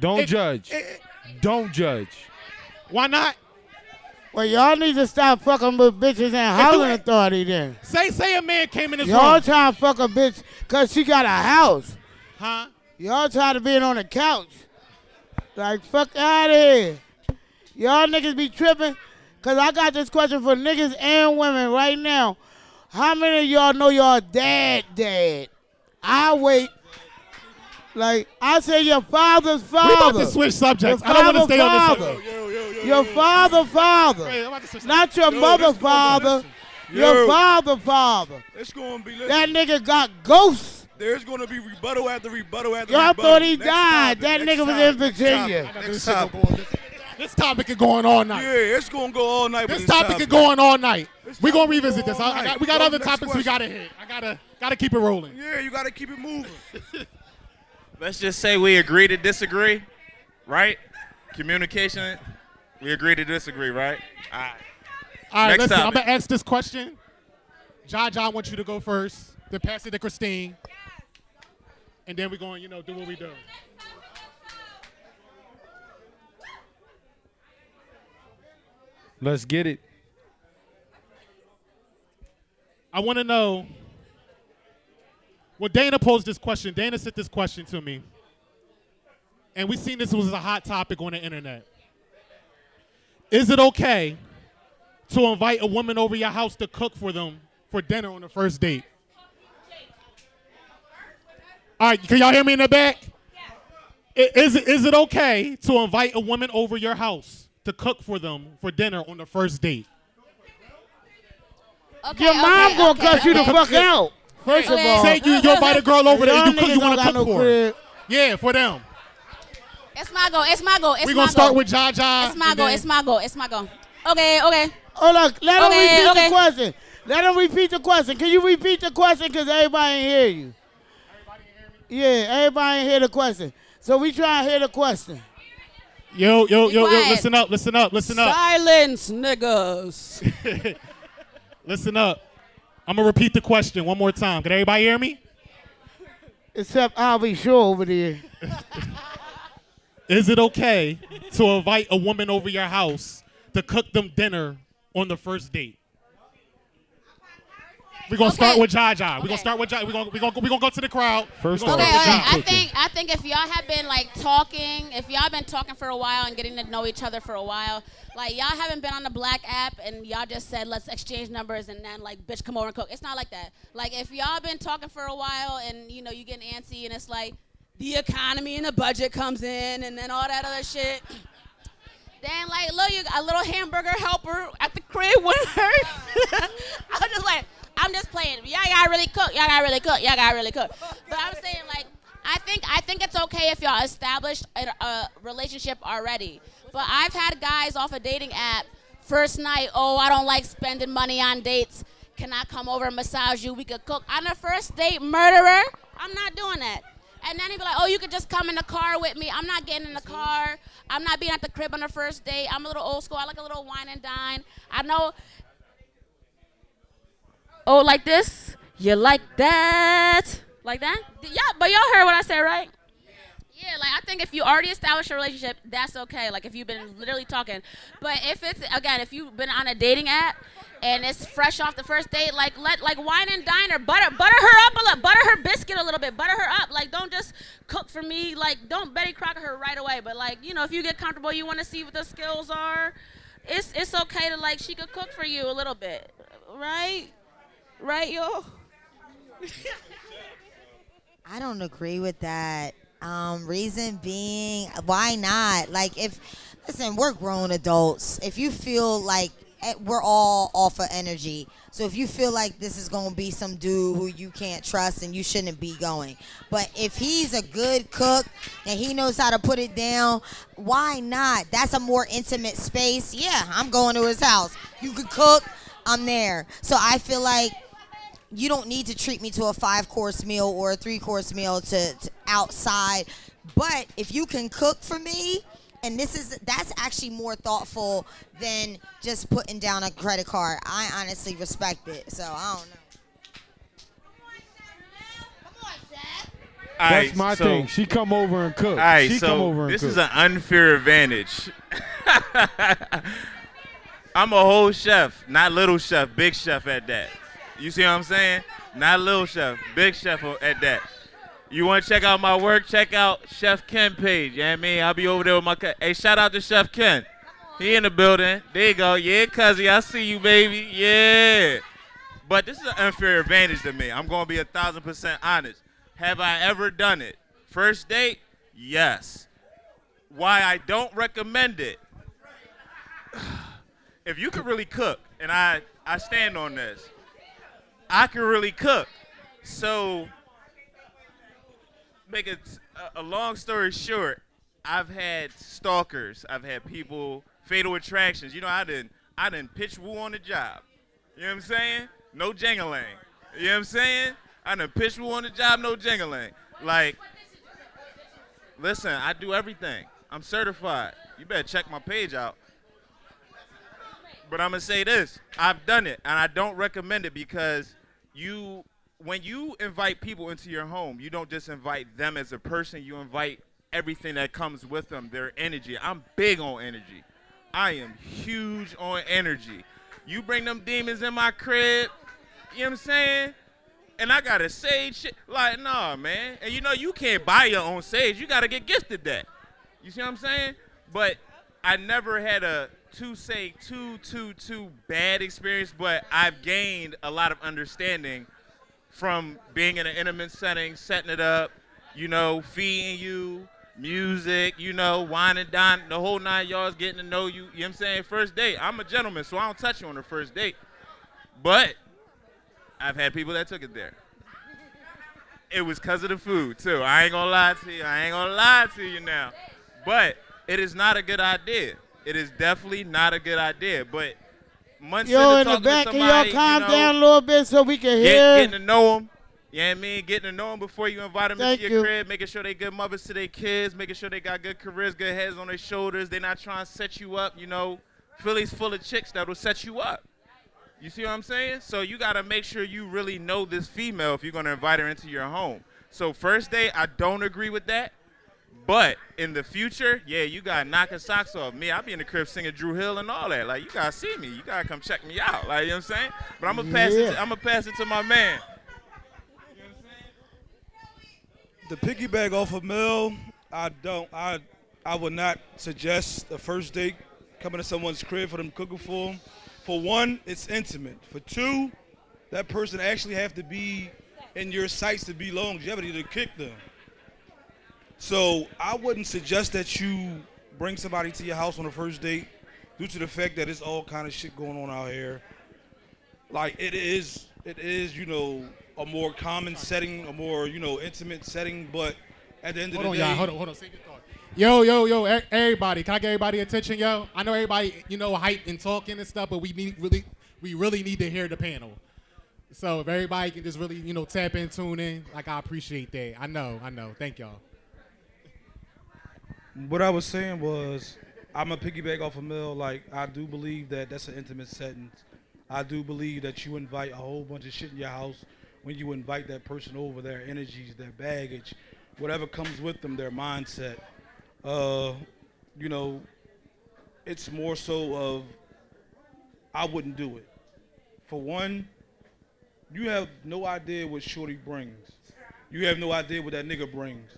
Don't It- judge. Don't judge. Why not? Well, y'all need to stop fucking with bitches and housing authority then. Say say a man came in this Y'all room. trying to fuck a bitch because she got a house. Huh? Y'all tired of being on the couch. Like, fuck out of here. Y'all niggas be tripping. Because I got this question for niggas and women right now. How many of y'all know y'all dad dad? I wait. Like, I say your father's father. We about to switch subjects. Your I don't want to father, stay on this. father. Your father, father. Hey, I'm about to Not your Yo, mother, father. listen. Your father, father. It's going to be That nigga got ghosts. There's going to be rebuttal after rebuttal after Y'all rebuttal. thought he Next died. topic, that next nigga was in Virginia. topic, Next topic. This topic is going all night. Yeah, it's going to go all night. This with topic is going all night. We're gonna revisit this. I, I got, we got Go other next topics we gotta hit. I gotta gotta keep it rolling. Yeah, you got to keep it moving. [LAUGHS] Let's just say we agree to disagree, right? Communication. We agree to disagree, right? All right. All right, Next listen. I'm gonna ask this question. John, John, I want you to go first. Then pass it to Christine. And then we're going, you know, do what we do. Let's get it. I want to know. Well, Dana posed this question. Dana sent this question to me. And we seen this was a hot topic on the internet. Is it okay to invite a woman over your house to cook for them for dinner on the first date? All right, can y'all hear me in the back? I- Is it okay to invite a woman over your house to cook for them for dinner on the first date? Okay, Your mom okay, gonna okay, cuss you the fuck out. First of all, Say you, you invite a girl over there, Y'all cook, you want to got cook no for her. crib. Yeah, for them. It's my go. It's my go. It's We're my gonna start go. with Jaja. It's my and go. then- It's my go. It's my go. Okay. Okay. Hold on, let him Okay, repeat okay. the question. Let him repeat the question. Can you repeat the question? Because everybody ain't hear you. Everybody hear me? Yeah, everybody ain't hear the question. So we try to hear the question. Yo, yo, Be yo, yo, listen up, listen up, listen up. Silence, niggas. [LAUGHS] Listen up. I'm gonna repeat the question one more time. Can everybody hear me? Except I'll be sure over there. Is it okay to invite a woman over your house to cook them dinner on the first date? We're gonna start Okay. with Jaja. We're gonna start with Jaja. We're gonna, we're gonna, we're gonna go to the crowd. First Okay, okay. Jaja. I think I think if y'all have been like talking, if y'all been talking for a while and getting to know each other for a while, like y'all haven't been on the black app and y'all just said let's exchange numbers and then like bitch come over and cook. It's not like that. Like if y'all been talking for a while and you know you getting antsy and it's like the economy and the budget comes in and then all that other shit. Then like look, you got a little hamburger helper at the crib with her. [LAUGHS] I'm just like, I'm just playing. Y'all gotta really cook. Y'all gotta really cook. Y'all gotta really cook. But I'm saying like, I think I think it's okay if y'all established a, a relationship already. But I've had guys off a dating app first night. Oh, I don't like spending money on dates. Can I come over and massage you? We could cook on a first date, murderer. I'm not doing that. And then he'd be like, "Oh, you could just come in the car with me. I'm not getting in the car. I'm not being at the crib on the first date. I'm a little old school. I like a little wine and dine. I know. Oh, like this? You like that? Like that? Yeah, but y'all heard what I said, right? Yeah, like I think if you already established a relationship, that's okay. Like if you've been literally talking. But if it's again, if you've been on a dating app and it's fresh off the first date, like let like wine and dine her, butter butter her up a little, butter her biscuit a little bit, butter her up. Like don't just cook for me. Like don't Betty Crocker her right away. But like you know, if you get comfortable, you want to see what the skills are. It's it's okay to like she could cook for you a little bit, right? Right, yo. [LAUGHS] I don't agree with that. Um, reason being, why not? Like, if listen, we're grown adults. If you feel like eh, we're all off of energy, so if you feel like this is gonna be some dude who you can't trust and you shouldn't be going, but if he's a good cook and he knows how to put it down, why not? That's a more intimate space. Yeah, I'm going to his house. You could cook. I'm there. So I feel like you don't need to treat me to a five course meal or a three course meal to, to outside but if you can cook for me and this is that's actually more thoughtful than just putting down a credit card i honestly respect it so i don't know That's Alright, my so- thing. She come over and cook. All right, she so come over and this cook. is an unfair advantage. [LAUGHS] I'm a whole chef, not little chef, big chef at that. You see what I'm saying? Not little chef, big chef at that. You want to check out my work? Check out Chef Ken page. You know what I mean? I'll be over there with my. cu- Hey, shout out to Chef Ken. He in the building. There you go. Yeah, cuzzy, I see you, baby. Yeah. But this is an unfair advantage to me. I'm gonna be a thousand percent honest. Have I ever done it? First date? Yes. Why I don't recommend it? [SIGHS] If you could really cook, and I I stand on this, I can really cook. So, make it a, a long story short, I've had stalkers. I've had people fatal attractions. You know, I didn't I didn't pitch woo on the job. You know what I'm saying? No jingling. You know what I'm saying? I done pitch woo on the job, no jingling. Like, listen, I do everything. I'm certified. You better check my page out. But I'm gonna say this: I've done it, and I don't recommend it because you, when you invite people into your home, you don't just invite them as a person. You invite everything that comes with them, their energy. I'm big on energy. I am huge on energy. You bring them demons in my crib, you know what I'm saying? And I gotta sage shit. Like, nah, man. And you know, you can't buy your own sage. You gotta get gifted that. You see what I'm saying? But I never had a to say too too too bad experience, but I've gained a lot of understanding from being in an intimate setting, setting it up, you know, feeding you, music, you know, wine and dine, the whole nine yards, getting to know you. You know what I'm saying? First date. I'm a gentleman, so I don't touch you on the first date. But I've had people that took it there. It was because of the food, too. I ain't gonna lie to you. I ain't gonna lie to you now. But it is not a good idea. It is definitely not a good idea. But months Yo, into in the back, can somebody, y'all calm you know, down a little bit so we can get, hear? getting to know them. You know I mean? Getting to know them before you invite them Thank into your you. crib, making sure they good mothers to their kids, making sure they got good careers, good heads on their shoulders. They're not trying to set you up, you know. Philly's full of chicks that will set you up. You see what I'm saying? So you got to make sure you really know this female if you're going to invite her into your home. So first date, I don't agree with that But in the future, yeah, you gotta knock her socks off. Me, I'll be in the crib singing Dru Hill and all that. Like you gotta see me. You gotta come check me out. Like you know what I'm saying? But I'm gonna pass it. To, I'm gonna pass it to my man. The piggyback off of Mel, I don't. I I would not suggest the first date coming to someone's crib for them cooking for them. For one, it's intimate. For two, that person actually have to be in your sights to be longevity to kick them. So I wouldn't suggest that you bring somebody to your house on a first date due to the fact that it's all kind of shit going on out here. Like it is, it is, you know, a more common setting, a more, you know, intimate setting. But at the end Hold of on, the day, y'all. Hold on, hold on. Save your thought. Yo, yo, yo, everybody. Can I get everybody attention, yo? I know everybody, you know, hype and talking and stuff, but we need really, we really need to hear the panel. So if everybody can just really, you know, tap in, tune in, like I appreciate that. I know, I know. Thank y'all. What I was saying was, I'm a piggyback off of Mill. Like I do believe that that's an intimate setting. I do believe that you invite a whole bunch of shit in your house when you invite that person over, their energies, their baggage, whatever comes with them, their mindset. Uh, you know, it's more so of I wouldn't do it. For one, you have no idea what Shorty brings. You have no idea what that nigga brings.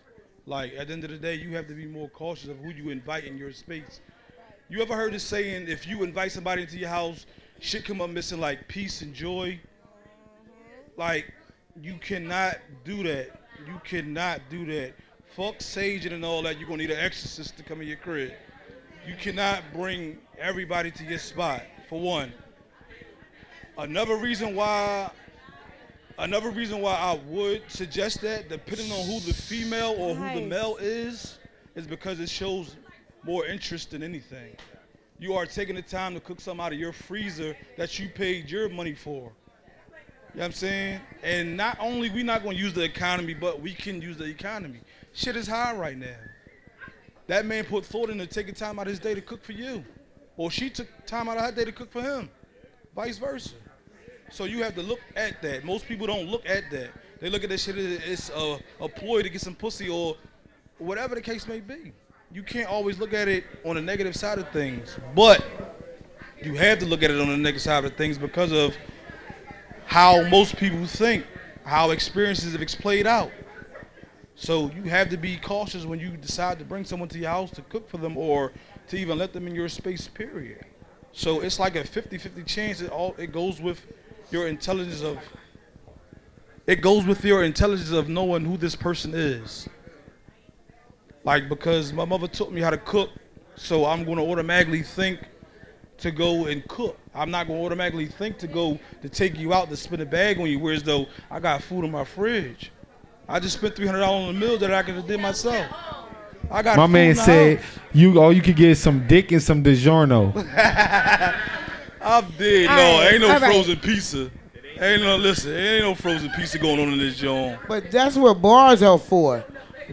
Like at the end of the day, you have to be more cautious of who you invite in your space. You ever heard the saying, if you invite somebody into your house, shit come up missing like peace and joy? Like, you cannot do that. You cannot do that. Fuck Sage and all that. You're gonna need an exorcist to come in your crib. You cannot bring everybody to your spot, for one. Another reason why another reason why I would suggest that, depending on who the female or who the Nice. male is, is because it shows more interest than anything. You are taking the time to cook something out of your freezer that you paid your money for. You know what I'm saying? And not only we not gonna use the economy, but we can use the economy. Shit is high right now. That man put thought into taking time out of his day to cook for you. Or she took time out of her day to cook for him. Vice versa. So you have to look at that. Most people don't look at that. They look at that shit as it's a, a ploy to get some pussy or whatever the case may be. You can't always look at it on the negative side of things. But you have to look at it on the negative side of things because of how most people think, how experiences have played out. So you have to be cautious when you decide to bring someone to your house to cook for them or to even let them in your space, period. So it's like a 50-50 chance. It all it goes with your intelligence of it goes with your intelligence of knowing who this person is. Like because my mother taught me how to cook, so I'm gonna automatically think to go and cook. I'm not gonna automatically think to go to take you out to spin a bag on you, whereas though I got food in my fridge. I just spent three hundred dollars on a meal that I could have did myself. I got My man said you all you could get some dick and some DiGiorno. [LAUGHS] I'm dead. All no, right, ain't no all right. frozen pizza. Ain't no listen. Ain't no frozen pizza going on in this joint. But that's what bars are for.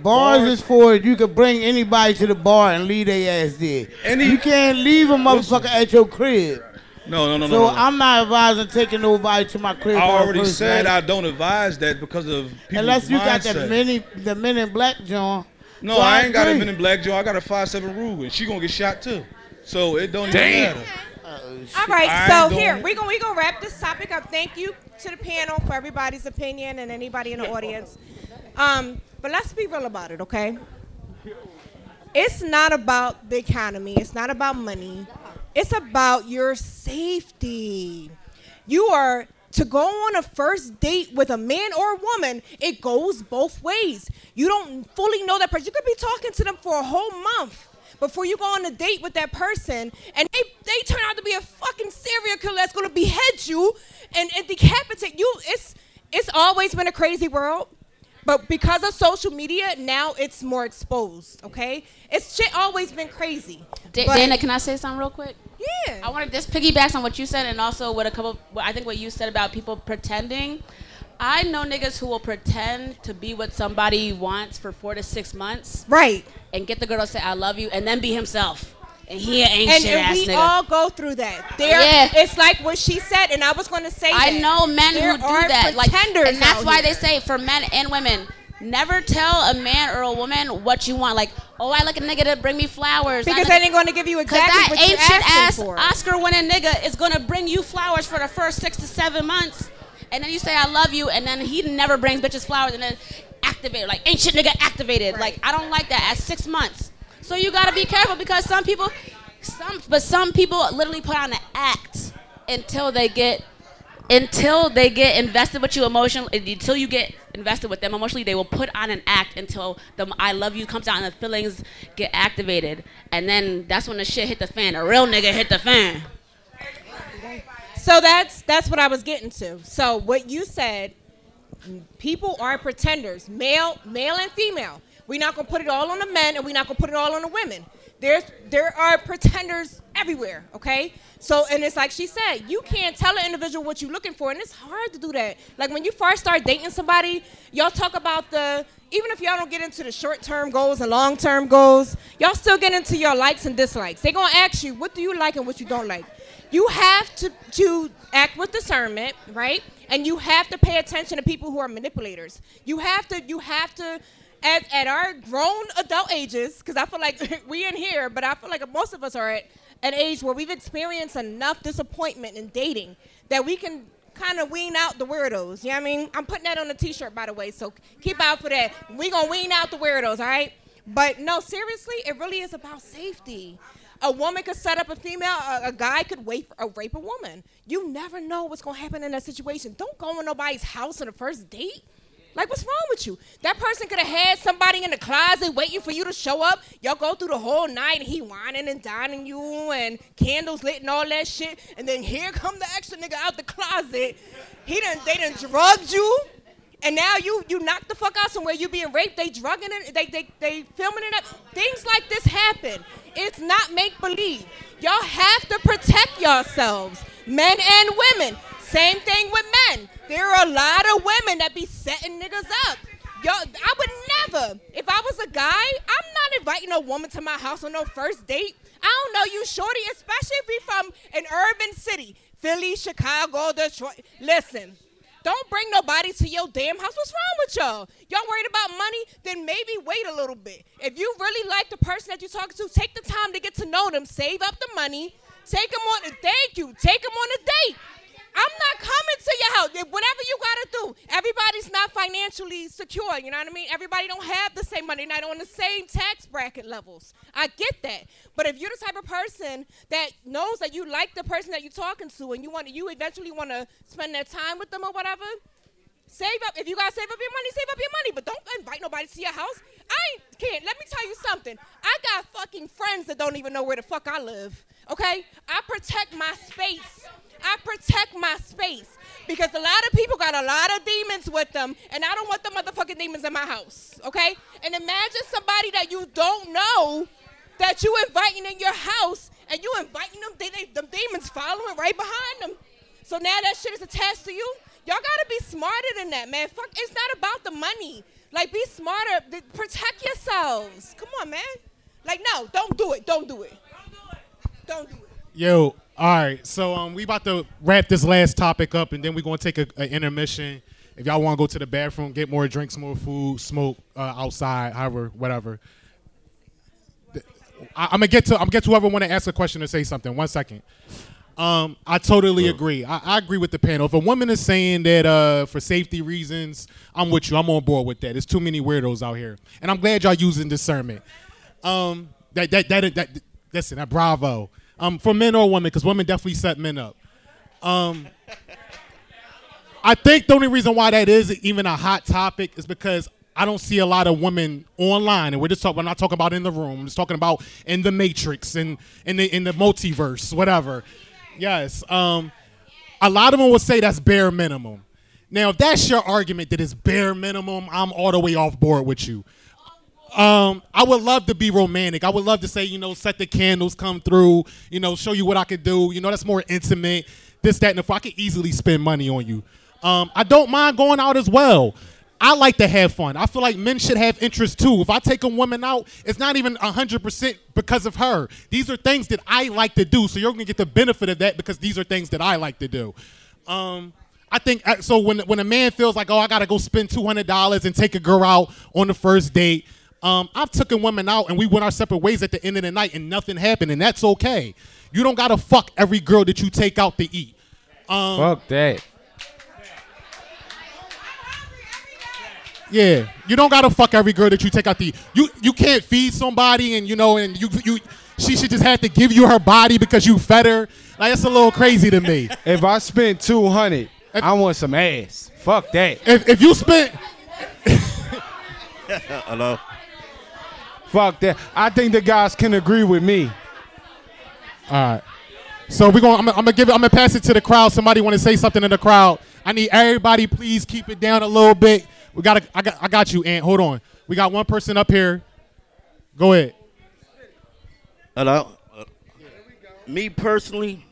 Bars, is for you can bring anybody to the bar and leave their ass there. you can't leave a motherfucker at your crib. No, no, no, so no, no. I'm not advising taking nobody to my crib. I already first said night. I don't advise that because of people's Unless you got the mini, the men in black John. No, So I ain't got a agree. men in black Joe. I got a five seven Ruger, and she gonna get shot too. So it don't Damn. even matter. All right, so here it. we gonna we gonna wrap this topic up. Thank you to the panel for everybody's opinion and anybody in the audience. Um, but let's be real about it, okay? It's not about the economy. It's not about money. It's about your safety. You are to go on a first date with a man or a woman. It goes both ways. You don't fully know that person. You could be talking to them for a whole month before you go on a date with that person, and they, they turn out to be a fucking serial killer that's gonna behead you and, and decapitate you. It's it's always been a crazy world. But because of social media, now it's more exposed. Okay, it's shit always been crazy. Da- But- Dana, can I say something real quick? Yeah. I wanted this piggybacks on what you said and also what a couple. I think what you said about people pretending. I know niggas who will pretend to be what somebody wants for four to six months. Right. And get the girl to say I love you and then be himself. And he ain't and, shit and we nigga. all go through that. There, Yeah. it's like what she said, and I was going to say. I that. know men There who do are that, like, and that's why here. they say for men and women, Never tell a man or a woman what you want. Like, oh, I like a nigga to bring me flowers. Because I they ain't gonna give you exactly that what you're ancient asking ass for. Oscar winning nigga is gonna bring you flowers for the first six to seven months, and then you say I love you, and then he never brings bitches flowers, and then activated like ancient nigga activated. Like I don't like that at six months. So you gotta be careful because some people, some but some people literally put on an act until they get until they get invested with you emotionally until you get invested with them emotionally they will put on an act until the i love you comes out and the feelings get activated and then that's when the shit hit the fan a real nigga hit the fan So that's that's what I was getting to. So what you said, people are pretenders, male, male and female. We're not gonna put it all on the men, and we're not gonna put it all on the women. There's there are pretenders everywhere. Okay. So and it's like she said, you can't tell an individual what you're looking for, and it's hard to do that. Like when you first start dating somebody, y'all talk about the even if y'all don't get into the short-term goals and long-term goals, y'all still get into your likes and dislikes. They're gonna ask you what do you like and what you don't like you have to, to act with discernment, right? And you have to pay attention to people who are manipulators. You have to, you have to, at, at our grown adult ages, because I feel like [LAUGHS] we in here, but I feel like most of us are at an age where we've experienced enough disappointment in dating that we can kind of wean out the weirdos. You know what I mean? I'm putting that on a t-shirt, by the way, so keep out for that. We gonna wean out the weirdos, all right? But no, seriously, it really is about safety. A woman could set up a female, a, a guy could wait for, uh, rape a woman. You never know what's gonna happen in that situation. Don't go in nobody's house on the first date. Like, what's wrong with you? That person could have had somebody in the closet waiting for you to show up. Y'all go through the whole night and he whining and dining you and candles lit and all that shit. And then here come the extra nigga out the closet. He done, they done drugged you. And now you you knock the fuck out somewhere. You being raped. They drugging it. They they they filming it up. Things like this happen. It's not make believe. Y'all have to protect yourselves, men and women. Same thing with men. There are a lot of women that be setting niggas up. Yo, I would never. If I was a guy, I'm not inviting a woman to my house on no first date. I don't know you, shorty, especially if we from an urban city, Philly, Chicago, Detroit. Listen, don't bring nobody to your damn house. What's wrong with y'all? Y'all worried about money? Then maybe wait a little bit. If you really like the person that you're talking to, take the time to get to know them. Save up the money. Take them on a thank you. Take them on a date. I'm not coming to your house. Whatever you gotta do. Everybody's not financially secure. You know what I mean? Everybody don't have the same money. Not on the same tax bracket levels. I get that. But if you're the type of person that knows that you like the person that you're talking to, and you want you eventually want to spend that time with them or whatever, save up. If you gotta save up your money, save up your money. But don't invite nobody to your house. I can't. Let me tell you something. I got fucking friends that don't even know where the fuck I live. Okay? I protect my space. I protect my space because a lot of people got a lot of demons with them, and I don't want the motherfucking demons in my house. Okay? And imagine somebody that you don't know that you inviting in your house, and you inviting them, they, they, them demons following right behind them. So now that shit is attached to you. Y'all gotta be smarter than that, man. Fuck, it's not about the money. Like, be smarter. Protect yourselves. Come on, man. Like, no, don't do it. Don't do it. Don't do it. Yo, all right. So um, we about to wrap this last topic up, and then we're gonna take a, a intermission. If y'all want to go to the bathroom, get more drinks, more food, smoke uh, outside, however, whatever. I, I'm gonna get to I'm gonna get to whoever want to ask a question or say something. One second. Um, I totally agree. I, I agree with the panel. If a woman is saying that uh, for safety reasons, I'm with you. I'm on board with that. There's too many weirdos out here, and I'm glad y'all using discernment. Um, that that that that. Listen, that bravo. Um, for men or women, because women definitely set men up. Um, I think the only reason why that is even a hot topic is because I don't see a lot of women online, and we're just talking. We're not talking about in the room. I'm just talking about in the Matrix and in the in the multiverse, whatever. Yes. Um, a lot of them will say that's bare minimum. Now, if that's your argument that it's bare minimum, I'm all the way off board with you. Um, I would love to be romantic. I would love to say, you know, set the candles, come through, you know, show you what I could do. You know, that's more intimate. This, that, and if I could easily spend money on you. Um, I don't mind going out as well. I like to have fun. I feel like men should have interest too. If I take a woman out, it's not even 100% because of her. These are things that I like to do. So you're going to get the benefit of that because these are things that I like to do. Um, I think uh, so. When when a man feels like, oh, I gotta go spend two hundred dollars and take a girl out on the first date, um, I've taken women out and we went our separate ways at the end of the night and nothing happened, and that's okay. You don't gotta fuck every girl that you take out to eat. Um, Fuck that. Yeah, you don't gotta fuck every girl that you take out the. You you can't feed somebody and you know and you you she should just have to give you her body because you fed her. Like that's a little crazy to me. [LAUGHS] If I spent two hundred, I want some ass. Fuck that. If if you spent [LAUGHS] Hello. Fuck that. I think the guys can agree with me. All right. So we're going. I'm, I'm gonna give it. I'm gonna pass it to the crowd. Somebody want to say something in the crowd? I need everybody. Please keep it down a little bit. We got. to I got. I got you, Ant. Hold on. We got one person up here. Go ahead. Hello. Uh, me personally,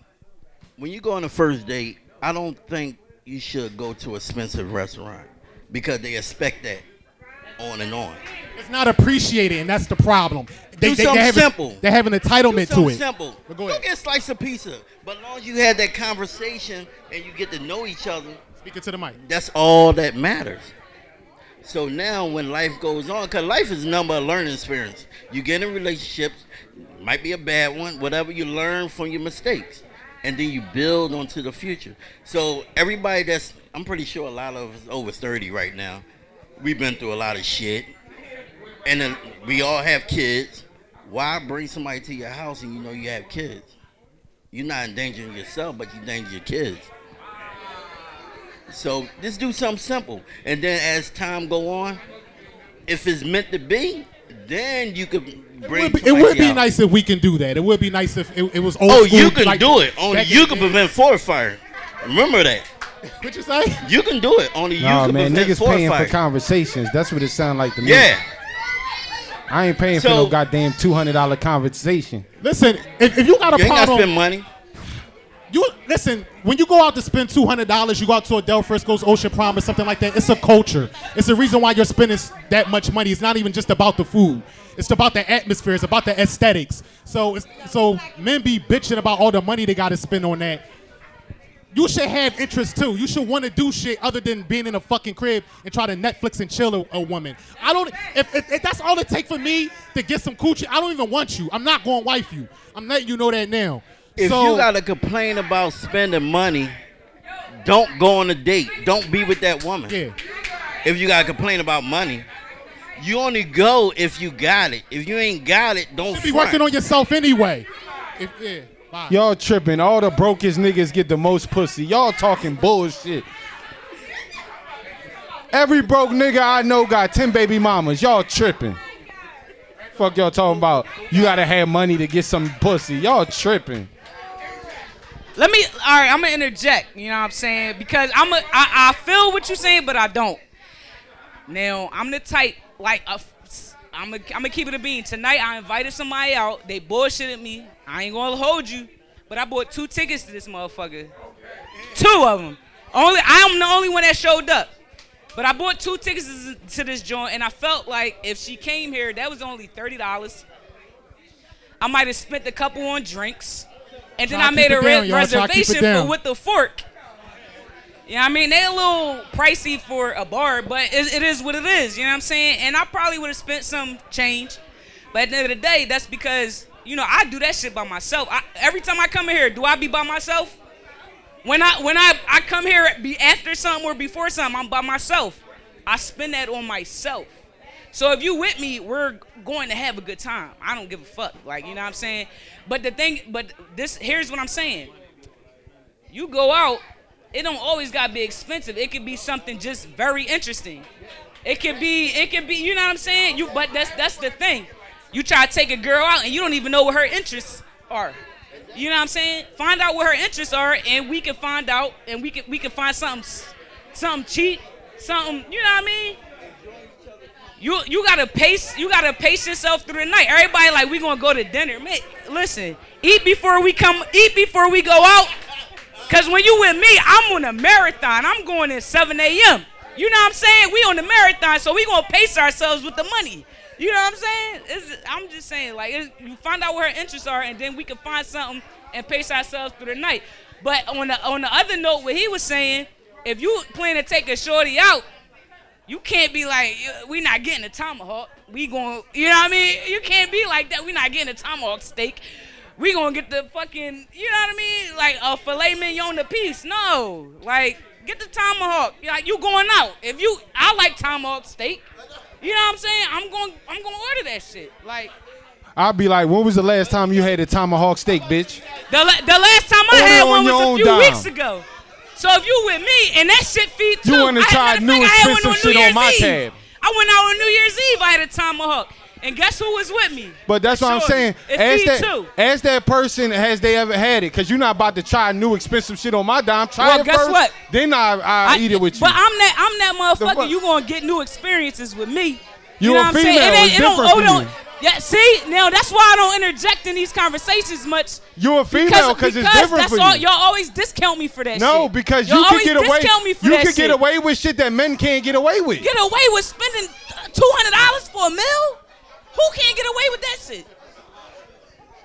when you go on a first date, I don't think you should go to expensive restaurant because they expect that on and on. It's not appreciated, and that's the problem. They, Do they, something have simple. They have an entitlement Do to it. Simple. But go Go get a slice of pizza. But as long as you have that conversation and you get to know each other, speaking to the mic. That's all that matters. So now, when life goes on, because life is number of learning experience. You get in relationships, might be a bad one, whatever you learn from your mistakes, and then you build onto the future. So everybody that's, I'm pretty sure a lot of us over 30 right now, we've been through a lot of shit, and then we all have kids. Why bring somebody to your house and you know you have kids? You're not endangering yourself, but you endanger your kids. So just do something simple, and then as time go on, if it's meant to be, then you could bring. It would be, it would be nice if we can do that. It would be nice if it, it was old Oh, school, you can like- do it. Only you can prevent forest fire. Remember that. [LAUGHS] What you say? You can do it. Only you Nah, can man, prevent niggas forest paying fire. for conversations. That's what it sound like to me. Yeah. I ain't paying for So- no goddamn two hundred dollar conversation. Listen, if, if you got a You ain't gotta problem, spend money. You listen when you go out to spend two hundred dollars, you go out to a Del Frisco's Ocean Prime or something like that. It's a culture. It's the reason why you're spending s- that much money. It's not even just about the food. It's about the atmosphere. It's about the aesthetics. So, it's, so men be bitching about all the money they got to spend on that. You should have interest too. You should want to do shit other than being in a fucking crib and try to Netflix and chill a, a woman. I don't. If, if, if that's all it take for me to get some coochie, I don't even want you. I'm not going to wife you. I'm letting you know that now. If so, you gotta complain about spending money, don't go on a date. Don't be with that woman. Yeah. If you gotta complain about money, you only go if you got it. If you ain't got it, don't You be front. working on yourself anyway. If, yeah. Y'all tripping. All the brokest niggas get the most pussy. Y'all talking bullshit. Every broke nigga I know got 10 baby mamas. Y'all tripping. Fuck y'all talking about. You gotta have money to get some pussy. Y'all tripping. Let me. All right, I'm gonna interject. You know what I'm saying? Because I'm a. I, I feel what you're saying, but I don't. Now I'm the type like a, I'm gonna keep it a bean. Tonight I invited somebody out. They bullshitted me. I ain't gonna hold you, but I bought two tickets to this motherfucker. Two of them. Only I'm the only one that showed up. But I bought two tickets to- to this joint, and I felt like if she came here, that was only thirty dollars. I might have spent a couple on drinks, and then I made a re- down, y'all. Try to keep it reservation for with the fork. What I mean? They a little pricey for a bar, but it, it is what it is. You know what I'm saying? And I probably would have spent some change, but at the end of the day, that's because you know I do that shit by myself. I, every time I come in here, do I be by myself? When I when I, I come here be after something or before something, I'm by myself. I spend that on myself. So if you with me, we're going to have a good time. I don't give a fuck. Like, you know what I'm saying? But the thing, but this here's what I'm saying. You go out, it don't always gotta be expensive. It could be something just very interesting. It could be, it could be, you know what I'm saying? You but that's that's the thing. You try to take a girl out and you don't even know what her interests are. You know what I'm saying? Find out what her interests are, and we can find out, and we can we can find something, something cheap, something. You know what I mean? You you gotta pace you gotta pace yourself through the night. Everybody like we gonna go to dinner. Man, listen, eat before we come, eat before we go out. Cause when you with me, I'm on a marathon. I'm going at 7 a.m. You know what I'm saying? We on the marathon, so we gonna pace ourselves with the money. You know what I'm saying? It's, I'm just saying, like, you find out where her interests are, and then we can find something and pace ourselves through the night. But on the on the other note, what he was saying, if you plan to take a shorty out, you can't be like, we not getting a tomahawk. We going, you know what I mean? You can't be like that. We not getting a tomahawk steak. We gonna get the fucking, you know what I mean? Like a filet mignon a piece. No, like get the tomahawk. Like you going out. If you, I like tomahawk steak. You know what I'm saying? I'm going, I'm gonna order that shit. Like I'll be like, when was the last time you had a tomahawk steak, bitch? the la- the last time I Order had on one was a few dime. weeks ago. So if you with me and that shit feed too, You wanna I try new fact, I had one expensive on shit New on Year's my Eve. tab. I went out on New Year's Eve. I had a tomahawk, and guess who was with me? But that's what I'm saying. It Ask that, too. ask that person, has they ever had it? Because you're not about to try new expensive shit on my dime. Try Well, it guess first, what? Then I, I, eat it with you. But I'm that I'm that motherfucker. fuck? You gonna get new experiences with me. You know a what I'm saying? female, It ain't- it don't- oh, don't- Yeah, see now that's why I don't interject in these conversations much. You're a female because it's different that's for all, you. Y'all always discount me for that. no, shit. because Y'all can get away. You can get away with shit that men can't get away with. Get away with spending two hundred dollars for a meal? Who can't get away with that shit?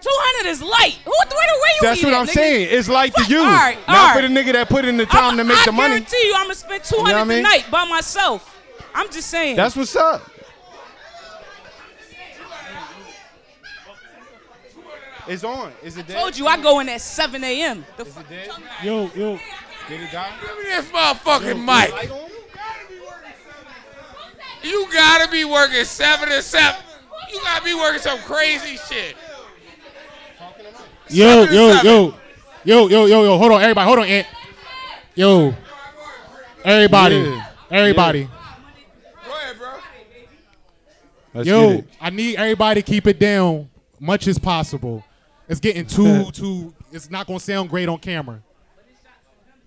Two hundred is light. Who? Where the where you That's eat what at, I'm nigga? saying. It's like to you, all right, all not for the nigga that put in the time to make I the money. I guarantee you, I'm gonna spend 200 You know I mean? tonight by myself. I'm just saying. That's what's up. It's on. Is it dead? told you I go in at 7 a.m. The Is it dead? Yo, yo. Did it die? Give me this motherfucking mic. You gotta be working seven to seven. You gotta be working some crazy shit. Yo, yo, yo, yo, yo, yo, yo. Hold on, everybody. Hold on, Ant. Yo, everybody, Yeah. everybody. Let's Yo, get it. I need everybody to keep it down much as possible. It's getting too, [LAUGHS] too. It's not gonna sound great on camera.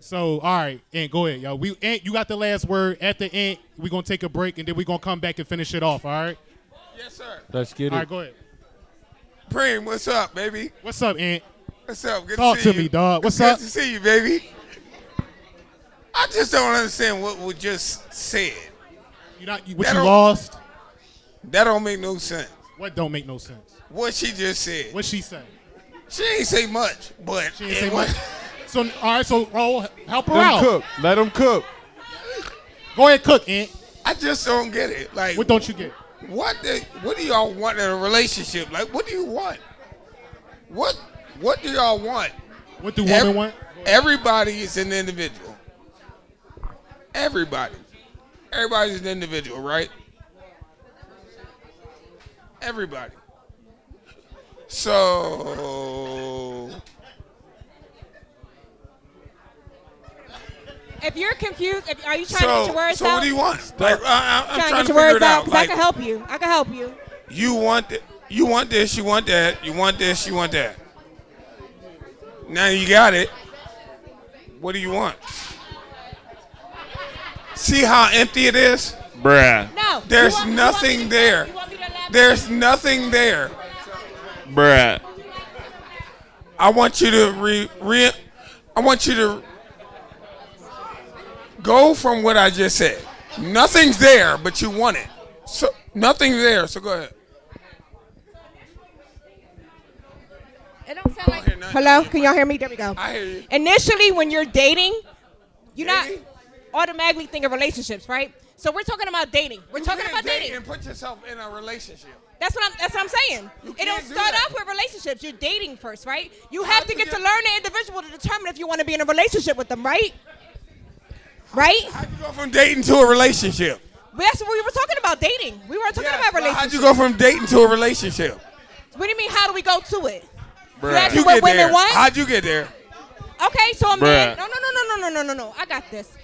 So, all right, Ant, go ahead, yo. We, Ant, you got the last word. At the end, we gonna take a break and then we gonna come back and finish it off. All right. Yes, sir. Let's get it. All right, go ahead. Preem, what's up, baby? What's up, Ant? What's up? Good Talk to see to you. me, dog. What's Good up? to see you, baby. I just don't understand what was just said. You not what That you lost? That don't make no sense. What don't make no sense? What she just said. What she say? She ain't say much, but She ain't say much. [LAUGHS] So, all right, so roll, help her Let out. him cook. Let him cook. Go ahead, cook, Ant. I just don't get it. Like, What don't you get? What the, What do y'all want in a relationship? Like, what do you want? What What do y'all want? What do women want? Everybody is an individual. Everybody. Everybody's an individual, right? Everybody. So If you're confused, if, are you trying So- to get your words so out? what do you want? Like, I- I'm trying, trying to to get your figure words it out out, because I can help you. I can help you. you want th- you want this, you want that, you want this, you want that. Now you got it. What do you want? See how empty it is? Bruh. No. There's nothing there. There's nothing there. Bruh. I want you to re, re I want you to go from what I just said. Nothing's there, but you want it. So nothing's there. So go ahead. It don't sound like. Hello, can y'all hear me? There we go. I hear you. Initially, when you're dating, you're not automatically thinking of relationships, right? So we're talking about dating. We're talking can't about date dating. and put yourself in a relationship. That's what I'm. That's what I'm saying. It don't can't do start that. off with relationships. You're dating first, right? You have to get to learn the individual to determine if you want to be in a relationship with them, right? Right? How'd you go from dating to a relationship? But that's what we were talking about. Dating. We weren't talking about But relationships. How'd you go from dating to a relationship? What do you mean? How do we go to it? Bruh. asked You me what women there. want? How'd you get there? Okay, so a man. No, no, no, no, no, no, no, no, no. I got this.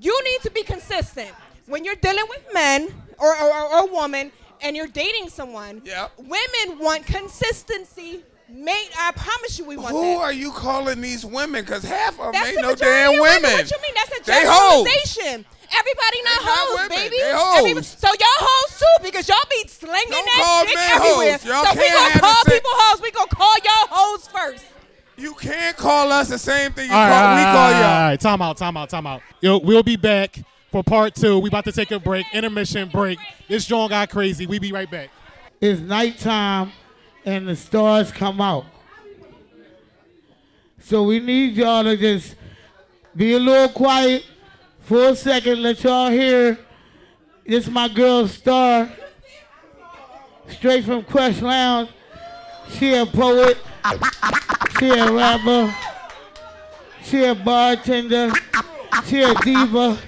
You need to be consistent when you're dealing with men or or, or, or a woman and you're dating someone. Yeah. Women want consistency. Mate, I promise you, we want Who that. are you calling these women? Because half of them That's ain't the no majority damn of women. What you mean? That's a They hoes. generalization. Everybody not not hoes, women. baby. They hoes. Every- so y'all hoes too, because y'all be slinging Don't that call dick men everywhere. hoes. Y'all so we can't gonna have call the same- people hoes. We gonna call y'all hoes first. You can't call us the same thing you All right, call all we right, call all right, y'all. all right. Time out, time out, time out. Yo, we'll be back for part two. We about to take a break, intermission break. This joint got crazy. We be right back. It's nighttime and the stars come out. So we need y'all to just be a little quiet for a second, let y'all hear. This my girl Star, straight from Quest Lounge. She a poet. She a rapper. She a bartender. She a diva.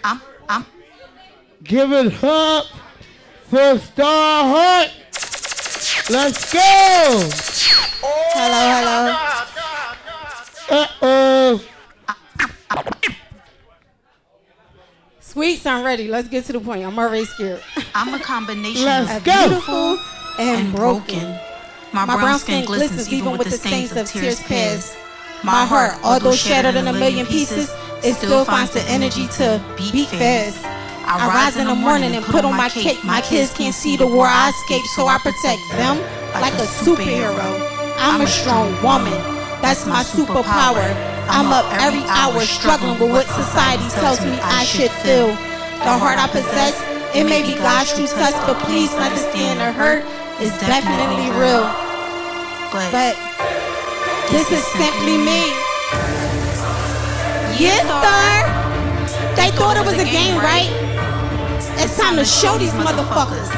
Give it up for Star Heart. Let's go. Hello, hello. Uh oh. Sweets, I'm ready. Let's get to the point. I'm already scared. I'm a combination Let's of go. beautiful and broken. My, brown skin glistens even with the stains of tears past. My heart, although shattered in a million pieces, it still finds the energy to beat fast. I rise in the morning and put on my cape. My kids can't see the war I escaped, so I protect them like a superhero. I'm a strong woman. That's my superpower. I'm up every hour struggling with what society tells me I should feel. The heart I possess, it may be God's true test, but please understand the hurt is definitely real. But this is simply me. Yes, sir. They thought it was a game, right? It's time to show these motherfuckers.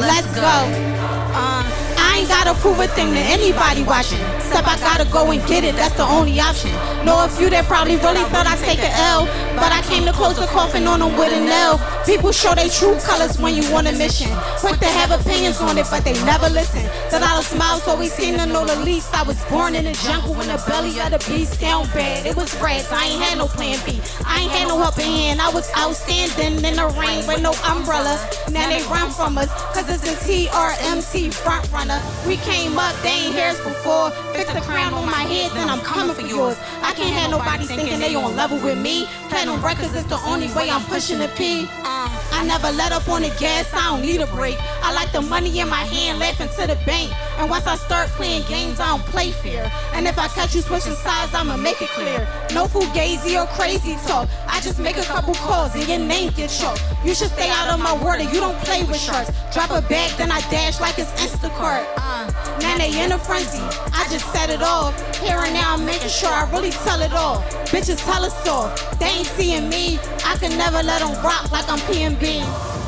Let's go. Uh, I ain't gotta prove a thing to anybody watching. Except I gotta go and get it, that's the only option. Know a few that probably really thought I'd take a L. But I came to close the coffin on them with an L. People show their true colors when you on a mission. Quick to have opinions on it, but they never listen. The dollar smiles always seem to know the least. I was born in the jungle in the belly of the beast. Down bad, it was rats. I ain't had no plan B. I ain't had no helping hand. I was outstanding in the rain with no umbrella. Now they run from us, cause it's a TRMC front runner. We came up, they ain't heard us before. Fix the crown on my head, then I'm coming for yours. I can't have nobody thinking they on level with me. Platinum records is the only way I'm pushing the P. Uh, never let up on the gas, I don't need a break. I like the money in my hand, laughing to the bank. And once I start playing games, I don't play fair. And if I catch you switching sides, I'ma make it clear. No fugazi or crazy talk. I just make a couple calls and your name gets short. You should stay out of my water, you don't play with sharks. Drop a bag, then I dash like it's Instacart. Uh, now they in a frenzy, I just set it off. Here and now I'm making sure I really tell it all. Bitches tell us off, they ain't seeing me. I can never let them rock like I'm PNB.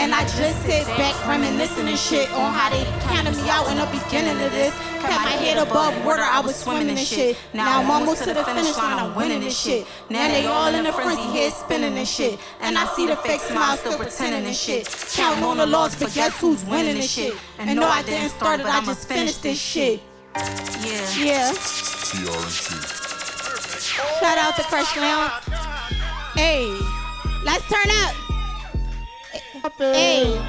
And I just sit back reminiscing and shit on how they counted me out in the beginning of this. Kept my head above water, I was swimming and shit. Now I'm almost to the finish line, I'm winning this shit. Now they all in a frenzy, head spinning and shit. And I see the fake smile still pretending and shit. Counting on the loss, but guess who's winning this shit? And no, I didn't start it, I just finished this shit. Yeah. Yeah. Shout out to Krush Lounge. Hey, let's turn up. Hey.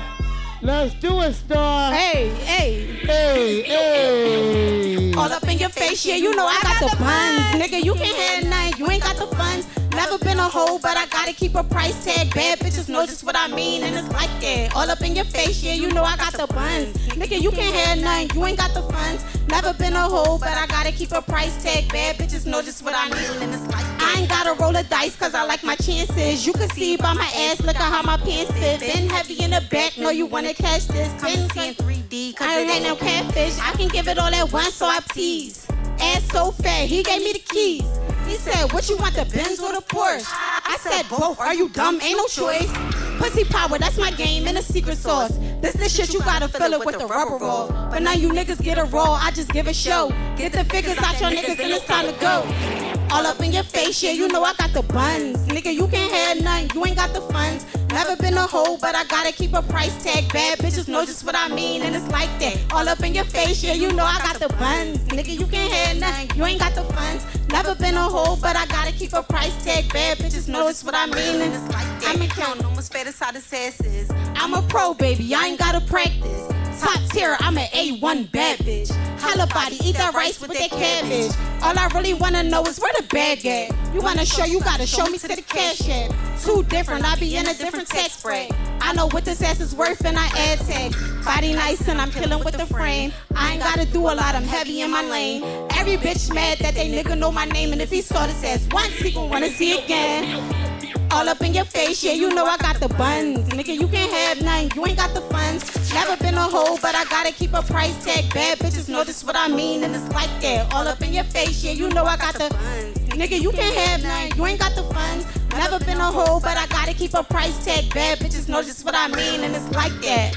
Let's do it, Star. Hey, hey. Hey, hey. All up in your face, yeah, you know I got the buns. Nigga, you can't have nothing, you ain't got the funds. Never been a hoe, but I gotta keep a price tag. Bad bitches know just what I mean, and it's like that. All up in your face, yeah, you know I got the buns. Nigga, you can't have nothing, you ain't got the funds. Never been a hoe, but I gotta keep a price tag. Bad bitches know just what I mean, and it's like that. I ain't gotta roll a dice, cause I like my chances. You can see by my ass, look at how my pants fit. Been heavy in the back, know you wanna catch this. Been in 3D, cause I ain't no catfish. I can give it all at once, so I tease. Ass so fat, he gave me the keys. He said, What you want, the Benz or the Porsche? I said, Both. Are you dumb? Ain't no choice. Pussy power, that's my game and a secret sauce. This the shit you gotta fill it with the rubber roll. But now you niggas get a roll, I just give a show. Get the figures out your niggas and it's time to go. All up in your face, yeah, you know I got the buns. Nigga, you can't have none, you ain't got the funds. Never been a hoe, but I gotta keep a price tag. Bad bitches know just what I mean, and it's like that. All up in your face, yeah, you know I got the buns. Nigga, you can't have none, you ain't got the funds. Never been a hoe, but I gotta keep a price tag. Bad bitches know just what I mean, and it's like that. I'm counting almost fed aside the sasses. I'm a pro, baby, I ain't gotta practice. Top tier, I'm an A1 bad bitch. Hella body, eat that rice with that cabbage. All I really wanna know is where the bag at. You wanna show, you gotta show me to the cash at. Two different, I be in a different tax spread. I know what this ass is worth and I add tag. Body nice and I'm killing with the frame. I ain't gotta do a lot, I'm heavy in my lane. Every bitch mad that they nigga know my name and if he saw this ass once, he gon' wanna see again. All up in your face. Yeah, you know I got the buns. Nigga, you can't have none, you ain't got the funds. Never been a hoe, but I gotta keep a price tag. Bad bitches know this what I mean, and it's like that. All up in your face, yeah, you know I got the funds. Nigga, you can't have none, you ain't got the funds. Never been a hoe, but I gotta keep a price tag. Bad bitches know just what I mean, and it's like that.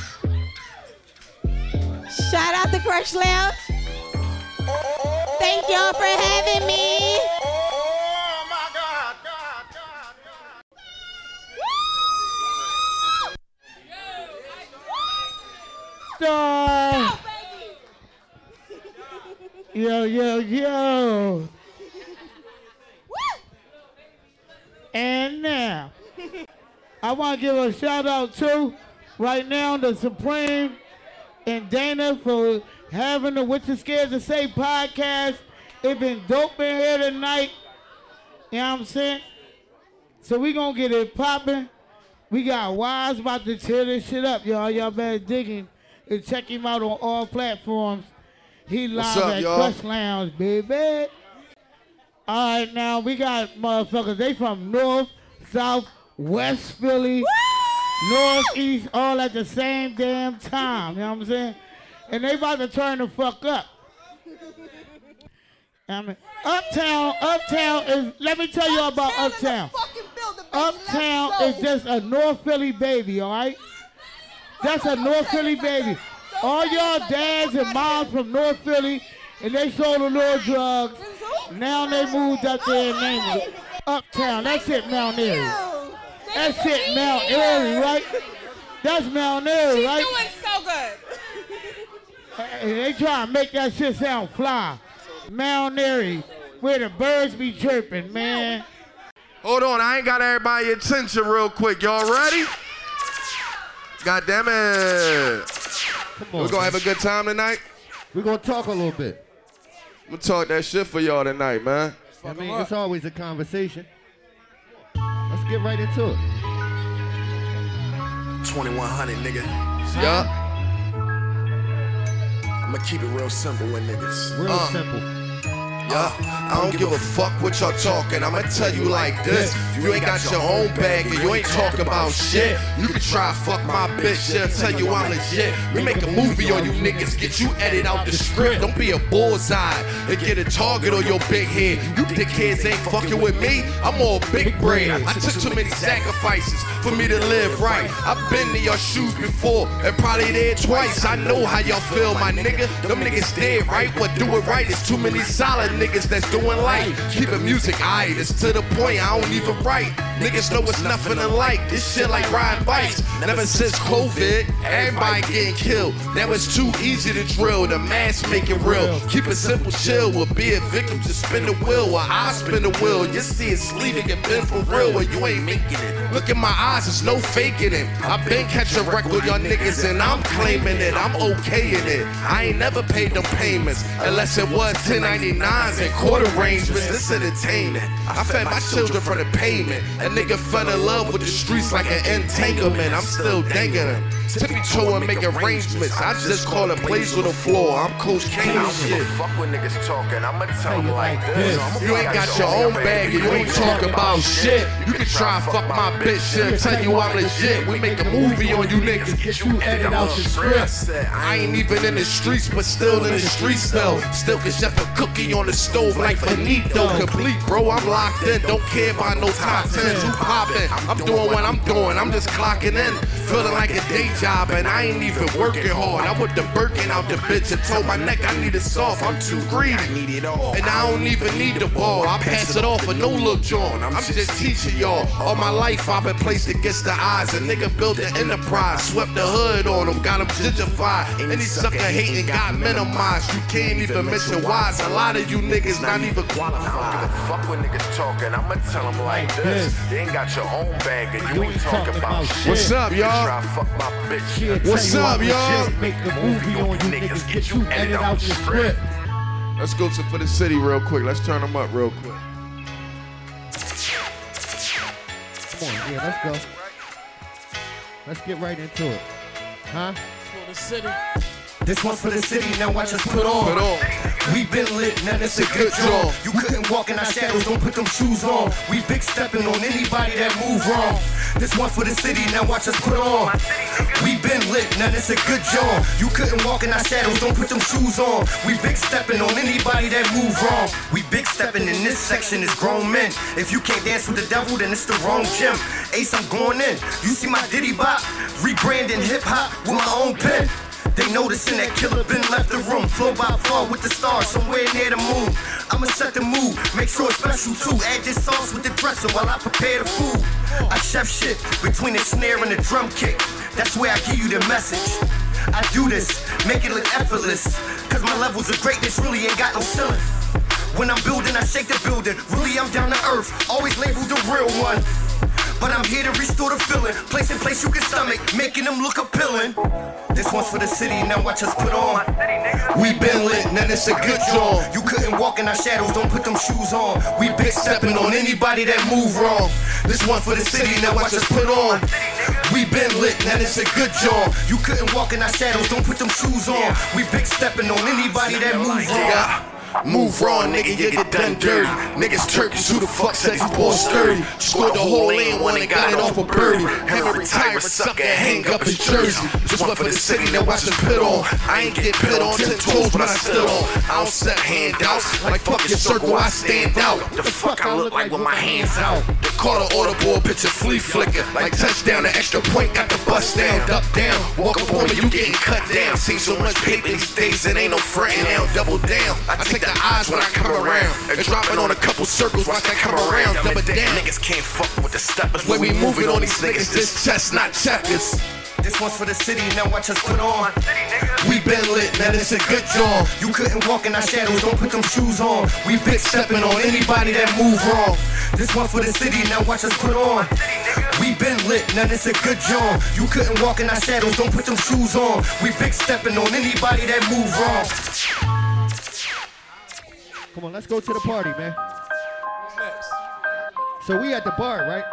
Shout out to Krush Lounge. Thank y'all for having me. Star. Yo, yo, yo. And now, I want to give a shout out to right now the Supreme and Dana for having the What You Scared to Say podcast. It been dope in here tonight. You know what I'm saying? So we gonna get it popping. We got Wise about to tear this shit up, y'all. Y'all better dig him and check him out on all platforms. He What's live up, at y'all? Krush Lounge, baby. All right, now we got motherfuckers. They from North, South, West Philly, North, East, all at the same damn time. You know what I'm saying? And they about to turn the fuck up. I mean, Uptown, Uptown is. Let me tell you about Uptown. Uptown is just a North Philly baby, all right? That's a North Philly baby. All y'all dads and moms from North Philly, and they sold a little drugs. Now they moved up there and named it Uptown. That's it, Mount Airy. That's it, Mount Airy, right? That's Mount Airy, right? doing so good. And they try to make that shit sound fly. Mount Airy, where the birds be chirping, man. Hold on, I ain't got everybody attention real quick. Y'all ready? God damn it. We're gonna have a good time tonight? We're gonna talk a little bit. I'm gonna talk that shit for y'all tonight, man. I mean, it's always a conversation. Let's get right into it. 2100, nigga. Yeah. I'ma keep it real simple with niggas. Real Uh. simple. Yeah, I don't give a fuck what y'all talking. I'ma tell you like this. You ain't got your own bag and you ain't talking about shit. You can try fuck my bitch, she'll tell you I'm legit. We make a movie on you niggas, get you edit out the script. Don't be a bullseye and get a target on your big head. You dickheads ain't fucking with me. I'm all big brain. I took too many sacrifices for me to live right. I've been in your shoes before and probably there twice. I know how y'all feel, my nigga. Them niggas dead, right? But do it right. There's too many solid niggas that's doing life. Keeping music, aight, it's to the point I don't even write. Niggas know it's nothing to like. This shit like riding bikes. Never since COVID, everybody getting killed. Now it's too easy to drill. The mass make it real. Keep it simple, chill. We'll be a victim to spin the wheel while I spin the wheel. You see it sleeving and been for real when you ain't making it. Look in my eyes, there's no faking it. I've been catching record y'all niggas and I'm claiming it. I'm okay in it. I ain't never paid them payments unless it was 1099s and court arrangements. This entertainment. I fed my children for the payment. A nigga fell in love with the streets like an entanglement. I'm still dangling. Tippy toe and make arrangements. I just call it plays with the floor. I'm Coach Kane I and don't shit. a fuck what niggas talking. I'ma tell them like this. You ain't got your own bag and you ain't talking about shit. You can try and fuck my bitch, she'll tell you I'm legit. We make a movie on you niggas, get you edit out the script. I ain't even in the streets, but still in the streets though. Still can chef a cookie on the stove like Finito. Complete, bro, I'm locked in. Don't care about no top 10s. Who poppin'? I'm doing what I'm doing, I'm just clocking in. Feeling like a day job and I ain't even working hard. I put the Birkin out the bitch and told my neck I need it soft. I'm too greedy. I need it all. And I don't even need the ball. I pass it off with no look John. I'm just teaching y'all. All my life I've been placed against the eyes. A nigga built an enterprise, swept the hood on them, got them gentrified. Any sucker hating got minimized. You can't even mention wise. A lot of you niggas not even qualified. Fuck what niggas talking. I'ma tell them like this. You ain't got your own bag and you ain't talking about shit. What's up, You can y'all? Try fuck my bitch. What's tell up, y'all? legit. Make the movie on you niggas. Get you edit out the script. Let's go to for the city real quick. Let's turn them up real quick. Come on, yeah, let's go. Let's get right into it. Huh? For the city. This one's for the city, now watch us put on. Put on. We've been lit, now it's a good job. You couldn't walk in our shadows, don't put them shoes on. We big stepping on anybody that move wrong. This one for the city, now watch us put on. We been lit, now it's a good job. You couldn't walk in our shadows, don't put them shoes on. We big stepping on anybody that move wrong. We big stepping in this section is grown men. If you can't dance with the devil, then it's the wrong gym. Ace, I'm going in. You see my Diddy bop, rebranding hip hop with my own pen. They noticing that killer been left the room. Flow by floor with the stars, somewhere near the moon. I'ma set the mood, make sure it's special too. Add this sauce with the dressing while I prepare the food. I chef shit between the snare and the drum kick. That's where I give you the message. I do this, make it look effortless. Cause my levels of greatness really ain't got no ceiling. When I'm building, I shake the building. Really, I'm down to earth, always labeled the real one. But I'm here to restore the feeling. Place in place you can stomach, making them look appealing. This one's for the city, now watch us put on. We been lit, now it's a good job. You couldn't walk in our shadows, don't put them shoes on. We big stepping on anybody that move wrong. This one for the city, now watch us put on. We been lit, now it's a good job. You couldn't walk in our shadows, don't put them shoes on. We big stepping on anybody that move wrong. Move wrong, nigga, you get done dirty. Niggas Turkish, who the fuck said these balls sturdy? Scored the whole lane, one and got it off a birdie. Have a sucker, hang up his jersey. Just one for the city, now watch us pit on. I ain't get pit on ten toes, but I stood on. I don't set handouts, like fuck circle, I stand out. The fuck I look like with my hands out. The Carter order board picture flea flicker. Like touchdown, the extra point got the bust down. Duck down, walk up on me, you getting cut down. See so much paper these days, it ain't no frontin' now. Double down, I take the eyes when I come around. And dropping on a couple circles, watch that come around. Double down. Niggas can't fuck with the steppers. When we moving on these niggas, this chest not checkers. This one's for the city, now watch us put on. We been lit, now it's a good job. You couldn't walk in our shadows, don't put them shoes on. We big stepping on anybody that move wrong. This one for the city, now watch us put on. We been lit, now it's a good job. You couldn't walk in our shadows, don't put them shoes on. We big stepping on anybody that move wrong. Come on, let's go to the party, man. So we at the bar, right?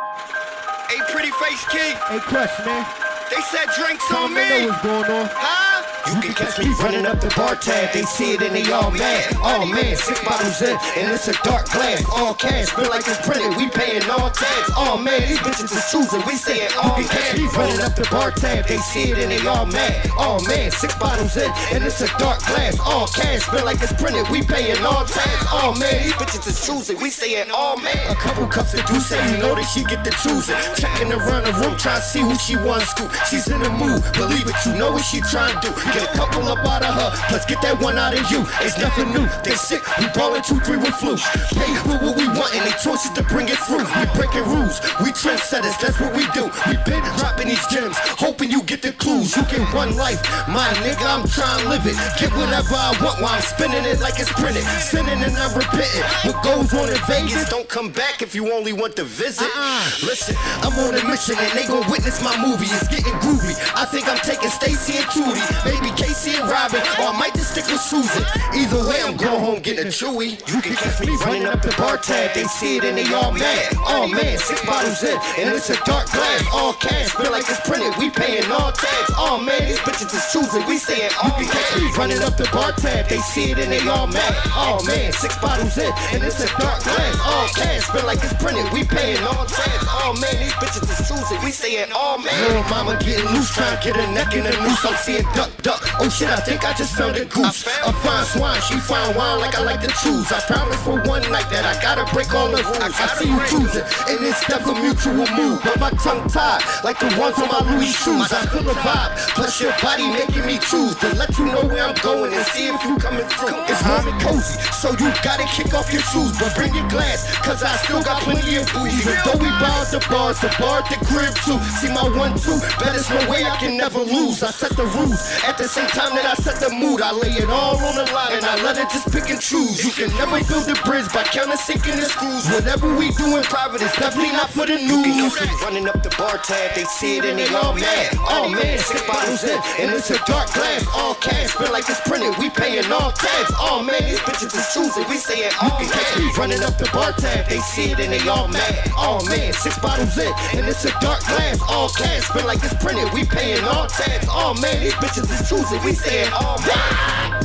Hey, pretty face king. Hey, Krush, man. They said drinks on them they me. know what's going on. You can catch me running up the bar tab. They see it and they all mad. Oh man, six bottles in and it's a dark glass. All cash, feel like it's printed. We paying all tax. Oh man, these bitches is choosing. We saying all you can catch me running up the bar tab. They see it and they all mad. Oh man, six bottles in and it's a dark glass. All cash, feel like it's printed. We paying all tax. Oh man, these bitches is choosing. We saying all man. A couple cups of juice, and you know that she get the choosing. Checking around the room, trying to see who she wants to. She's in the mood, believe it, you know what she trying to do. Get a couple up out of her, plus get that one out of you. It's nothing new. They sick, we ballin' two, three with flu. Pay for what we want, and they choices to bring it through. We breaking rules, we trendsetters, that's what we do. We been dropping these gems, hoping you get the clues. You get one life, my nigga, I'm trying to live it. Get whatever I want while I'm spinning it like it's printed. Sinning and I'm repenting. What goes on in Vegas, don't come back if you only want to visit. Uh-uh. Listen, I'm on a mission and they gon' witness my movie. It's getting groovy. I think I'm taking Stacy and Tootie, maybe Casey and Robin, or I might just stick with Susan. Either way, I'm going home getting a chewy. You can catch me running up the bar tab. They see it and they all mad. Oh man, six bottles in and it's a dark glass. All cash, feel like it's printed. We paying all tax. Oh man, these bitches is choosing. We saying oh you can catch me running up the bar tab. They see it and they all mad. Oh man, six bottles in and it's a dark glass. All cash, feel like it's printed. We paying all tax. Oh man, these bitches is choosing. We saying oh man. Little mama getting loose, trying to get a neck in a noose. I'm seeing duck, duck. Oh shit, I think I just found a goose. A fine swine, she fine wine like I like to choose. I promise for one night that I gotta break all the rules. I see you choosing, and it's stuff a mutual move. But my tongue tied like the ones on my Louis shoes. I feel the vibe, plus your body making me choose to let you know where I'm going and see if you coming through. It's warm and cozy, so you gotta kick off your shoes, but bring your glass, cause I still got plenty of booze. Even though we barred the bars, the bar at the crib too. See my one two, bet there's no way I can never lose. I set the rules at the same time that I set the mood. I lay it all on the line and I let it just pick and choose. You can never build a bridge by counting sinking the screws. Whatever we do in private is definitely not for the news. Running up the bar tab, they see it and they all mad. Oh man, six bottles in and it's a dark glass. All cash, feel like it's printed. We paying all tax. Oh man, these bitches is choosing. We saying. Catch me running up the bar tab, they see it and they all mad. Oh man, six bottles in and it's a dark glass. All cash, feel like it's printed. We paying all tax. Oh man, these bitches is choosing. We saying oh man.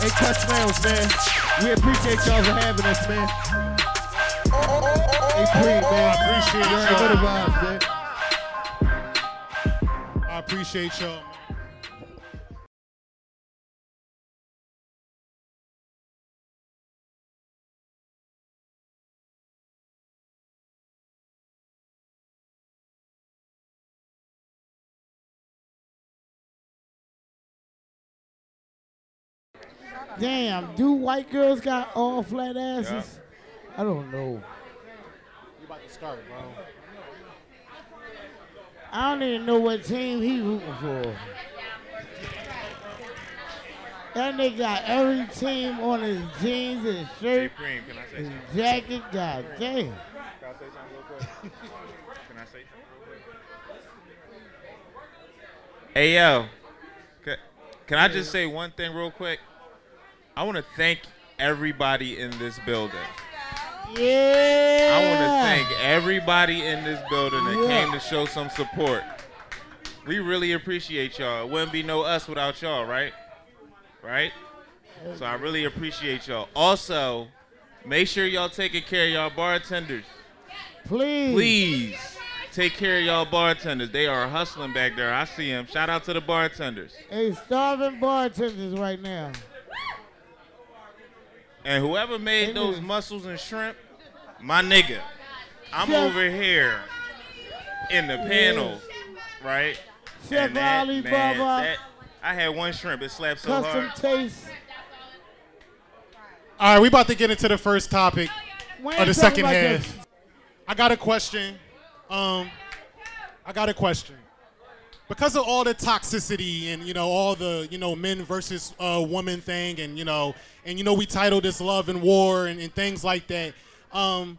Hey, Cut Smells, man. We appreciate y'all for having us, man. Hey, Creed, man. Oh, I appreciate you. y'all. Good vibes, man. I appreciate y'all. Damn, do white girls got all flat asses? I don't know. We about to start, bro. I don't even know what team he rooting for. That nigga got every team on his jeans, and shirt, Cream, can I say his something? jacket. God damn. Can I say something real quick? Can I say something real quick? Hey yo, can, can I just say one thing real quick? I want to thank everybody in this building. Yeah. I want to thank everybody in this building that Yeah. came to show some support. We really appreciate y'all. It wouldn't be no us without y'all, right? Right? So I really appreciate y'all. Also, make sure y'all taking care of y'all bartenders. Please. Please take care of y'all bartenders. They are hustling back there. I see them. Shout out to the bartenders. Hey, starving bartenders right now. And whoever made those mussels and shrimp, my nigga, I'm Chef- over here in the panel, right? Chef And that, Ali man, Baba. that- I had one shrimp. It slapped so Custom hard. taste. All right, we about to get into the first topic We of the second about half. I got a question. Um, I got a question. Because of all the toxicity and you know all the you know men versus uh, woman thing and you know and you know we titled this love and war and, and things like that. Um,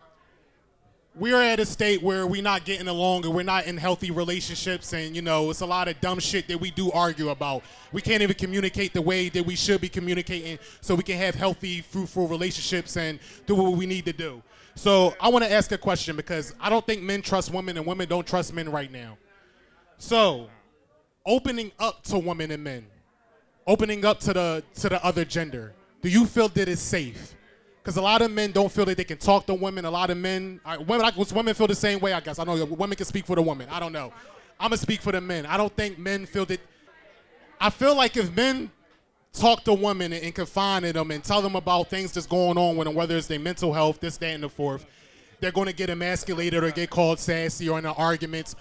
we're at a state where we're not getting along and we're not in healthy relationships and you know it's a lot of dumb shit that we do argue about we can't even communicate the way that we should be communicating so we can have healthy fruitful relationships and do what we need to do so i want to ask a question because i don't think men trust women and women don't trust men right now so opening up to women and men opening up to the to the other gender do you feel that it's safe because a lot of men don't feel that they can talk to women. A lot of men, I, women, I, women feel the same way. I guess I know women can speak for the woman. I don't know. I'm gonna speak for the men. I don't think men feel that. I feel like if men talk to women and, and confine in them and tell them about things that's going on with them, whether it's their mental health, this, that, and the fourth, they're going to get emasculated or get called sassy or in the arguments,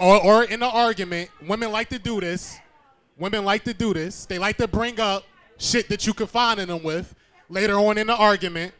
or, or in the argument. Women like to do this. Women like to do this. They like to bring up shit that you confine in them with later on in the argument.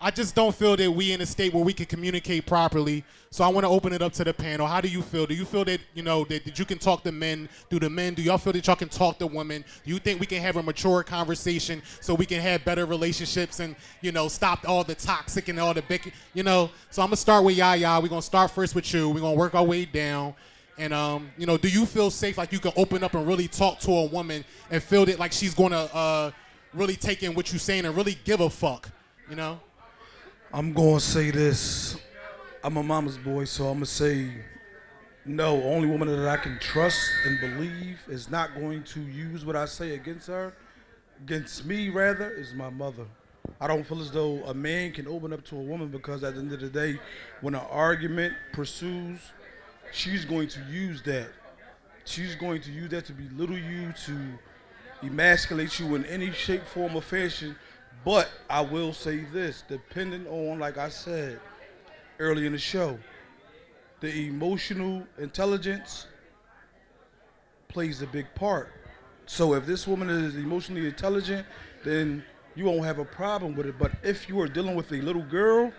I just don't feel that we in a state where we can communicate properly. So I want to open it up to the panel. How do you feel? Do you feel that you know that, that you can talk to men? Do the men? Do y'all feel that y'all can talk to women? Do you think we can have a mature conversation so we can have better relationships and you know stop all the toxic and all the big you know? So I'm gonna start with Yaya. We're gonna start first with you. We're gonna work our way down. And um, you know, do you feel safe like you can open up and really talk to a woman and feel that like she's gonna uh, really take in what you're saying and really give a fuck? You know? I'm to say this. I'm a mama's boy, so I'm to say no. Only woman that I can trust and believe is not going to use what I say against her, against me rather, is my mother. I don't feel as though a man can open up to a woman because at the end of the day, when an argument pursues, she's going to use that. She's going to use that to belittle you, to emasculate you in any shape, form, or fashion. But I will say this, depending on, like I said early in the show, the emotional intelligence plays a big part. So if this woman is emotionally intelligent, then you won't have a problem with it. But if you are dealing with a little girl,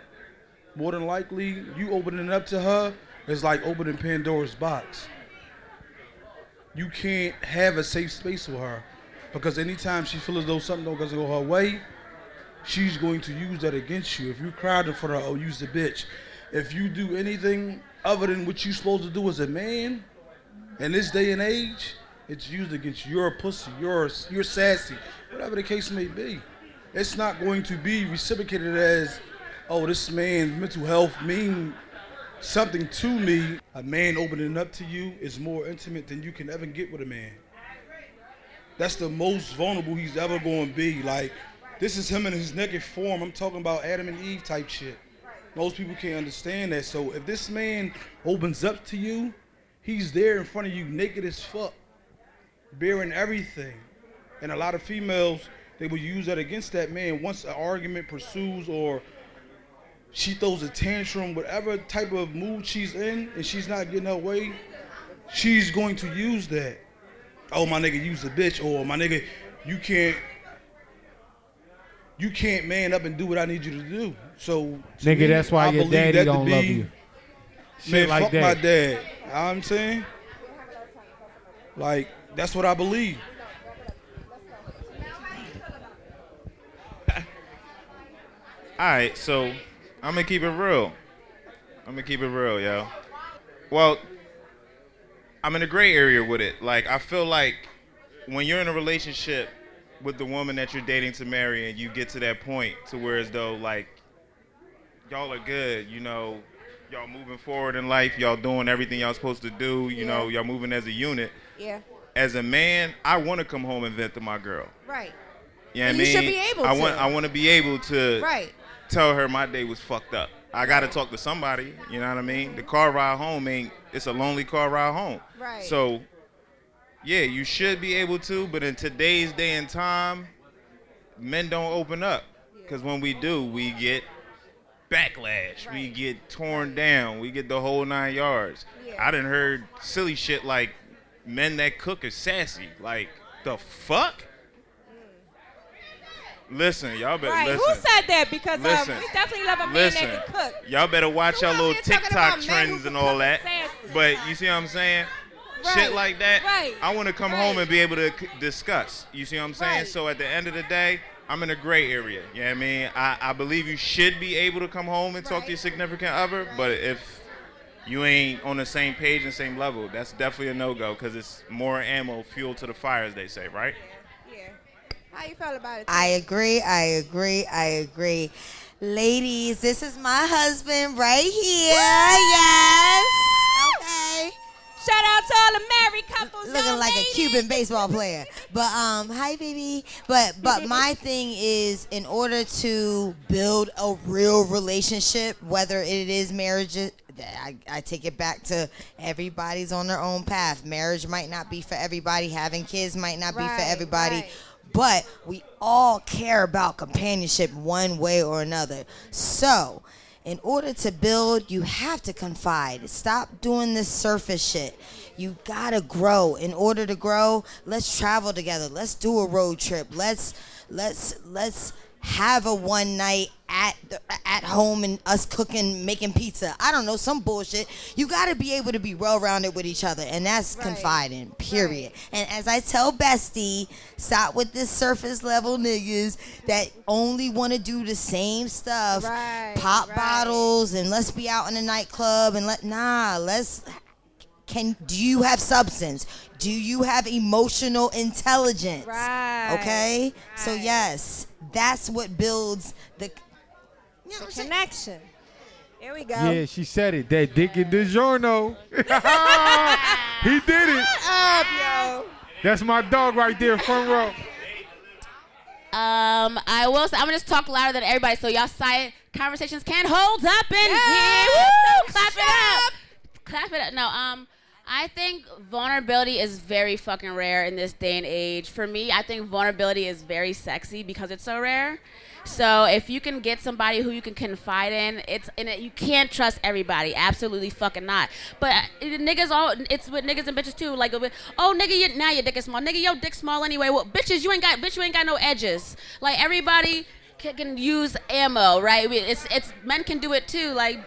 more than likely you opening up to her is like opening Pandora's box. You can't have a safe space with her because anytime she feels as though something don't go her way, she's going to use that against you. If you cried in front of her, oh, use the bitch. If you do anything other than what you're supposed to do as a man, in this day and age, it's used against your pussy, your you're sassy, whatever the case may be. It's not going to be reciprocated as, oh, this man's mental health mean something to me. A man opening up to you is more intimate than you can ever get with a man. that's the most vulnerable he's ever going to be. Like, this is him in his naked form. I'm talking about Adam and Eve type shit. Most people can't understand that. So if this man opens up to you, he's there in front of you naked as fuck, bearing everything. And a lot of females, they will use that against that man once an argument pursues or she throws a tantrum, whatever type of mood she's in, and she's not getting her way, she's going to use that. Oh my nigga, use a bitch, or my nigga, you can't you can't man up and do what I need you to do. So to Nigga, me, that's why I your believe daddy that don't be- love you. Shit Man, like fuck that. my dad. You know what I'm saying? Like, that's what I believe. [LAUGHS] All right, so I'm gonna keep it real. I'm gonna keep it real, yo. Well, I'm in a gray area with it. Like, I feel like when you're in a relationship with the woman that you're dating to marry, and you get to that point to where as though like y'all are good, you know, y'all moving forward in life, y'all doing everything y'all supposed to do, you know, y'all moving as a unit. Yeah. As a man, I want to come home and vent to my girl. Right. You know what I you mean? should be able I to. want I want to be able to Right. Tell her my day was fucked up. I got to talk to somebody, you know what I mean? The car ride home ain't it's a lonely car ride home. Right. So yeah, you should be able to, but in today's day and time, men don't open up cuz when we do, we get backlash. We get torn down. We get the whole 9 yards. Yeah. I didn't heard silly shit like men that cook is sassy. Like the fuck? Listen, y'all better Right. listen. Who said that? Because Listen. um, we definitely love a man Listen, that can cook. y'all better watch y'all little TikTok about men who trends and all that. sassy. But you see what I'm saying? Right, Shit like that. right, I want to come home and be able to c- discuss. You see what I'm saying? So at the end of the day, I'm in a gray area. You know what I mean? I, I believe you should be able to come home and talk to your significant other, but if you ain't on the same page and same level, that's definitely a no-go because it's more ammo, fuel to the fire, as they say, right? How you feel about it? I agree. I agree. I agree. Ladies, this is my husband right here. Yes. Okay. Shout out to all the married couples. Looking like a Cuban baseball player. But um, hi baby. But but my [LAUGHS] thing is in order to build a real relationship, whether it is marriage I, I take it back to everybody's on their own path. Marriage might not be for everybody. Having kids might not be for everybody. right. But we all care about companionship one way or another. So, in order to build, you have to confide. Stop doing this surface shit. You gotta grow. In order to grow, let's travel together. Let's do a road trip. Let's let's let's have a one night at the, at home and us cooking, making pizza. I don't know, some bullshit. You gotta be able to be well rounded with each other, and that's confiding. Period. And as I tell Bestie, stop with this surface level niggas that only want to do the same stuff, pop bottles, and let's be out in the nightclub and let nah. Let's can do you have substance? Do you have emotional intelligence? Right. Okay? So yes, that's what builds the The connection. Here we go. Yeah, she said it. That Dick and DiGiorno. [LAUGHS] he did it. Up, yo. That's my dog right there, front row. Um, I will. Say, I'm gonna just talk louder than everybody, so y'all silent conversations can hold up in here. Woo! Clap it up. Clap it up. No, um, I think vulnerability is very fucking rare in this day and age. For me, I think vulnerability is very sexy because it's so rare. So if you can get somebody who you can confide in, it's and it, you can't trust everybody. Absolutely fucking not. But uh, niggas all it's with niggas and bitches too. Like oh nigga, you, now your dick is small. Nigga, your dick small anyway. Well, bitches, you ain't got bitch, you ain't got no edges. Like everybody can, can use ammo, right? It's it's men can do it too. Like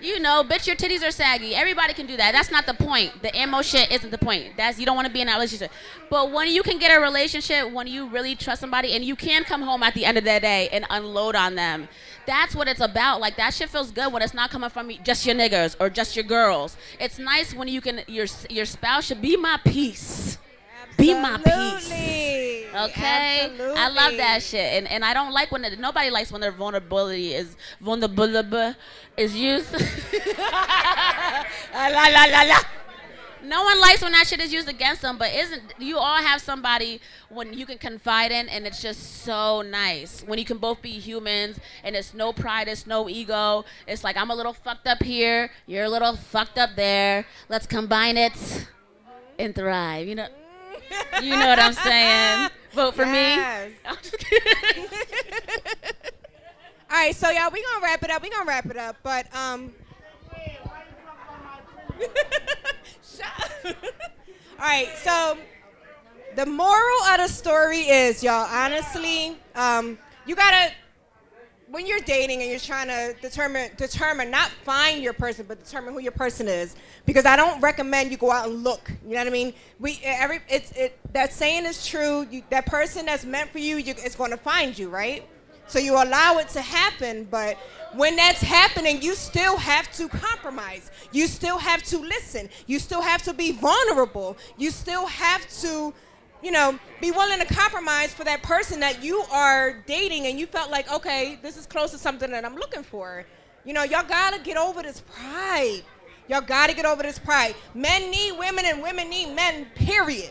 you know, bitch, your titties are saggy. Everybody can do that. That's not the point. The ammo shit isn't the point. That's you don't want to be in that relationship. But when you can get a relationship, when you really trust somebody, and you can come home at the end of the day and unload on them, that's what it's about. Like that shit feels good when it's not coming from just your niggas or just your girls. It's nice when you can your your spouse should be my peace. Be my peace. Okay, I love that shit, and and I don't like when it, nobody likes when their vulnerability is vulnerable is used. [LAUGHS] Ah, la la la la. No one likes when that shit is used against them, but isn't you all have somebody when you can confide in and it's just so nice. When you can both be humans and it's no pride, it's no ego. It's like I'm a little fucked up here, you're a little fucked up there. Let's combine it and thrive. You know You know what I'm saying? Vote for Yes. [LAUGHS] me. [LAUGHS] All right, so y'all, we gonna wrap it up. We gonna wrap it up, but um. [LAUGHS] All right, so the moral of the story is, y'all, honestly, um, you gotta when you're dating and you're trying to determine determine not find your person but determine who your person is because I don't recommend you go out and look you know what I mean? We every it's it that saying is true you, that person that's meant for you, you it's going to find you right? So you allow it to happen but when that's happening you still have to compromise. You still have to listen. You still have to be vulnerable. You still have to you know, be willing to compromise for that person that you are dating and you felt like, okay, this is close to something that I'm looking for. You know, y'all gotta get over this pride. Y'all gotta get over this pride. Men need women and women need men, period.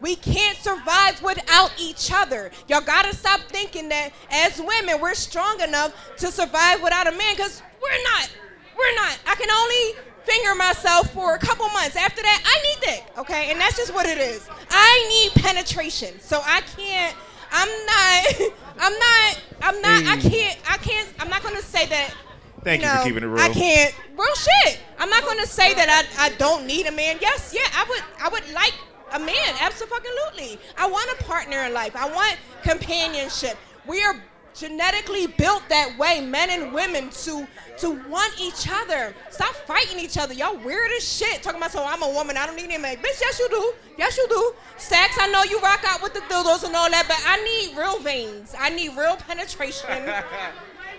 We can't survive without each other. Y'all gotta stop thinking that as women we're strong enough to survive without a man, because we're not. We're not. I can only finger myself for a couple months. After that, I need dick, okay? And that's just what it is. I need penetration. So I can't, I'm not, [LAUGHS] I'm not, I'm not, I can't, I can't, I'm not gonna say that. Thank you know, for keeping it real. I can't, real shit. I'm not gonna say that I, I don't need a man. Yes, yeah, I would, I would like a man, absolutely. I want a partner in life. I want companionship. We are genetically built that way, men and women, to to want each other. Stop fighting each other. Y'all weird as shit. Talking about so I'm a woman, I don't need a man. Bitch, yes you do. Yes you do. Stacks, I know you rock out with the dildos and all that, but I need real veins. I need real penetration. [LAUGHS]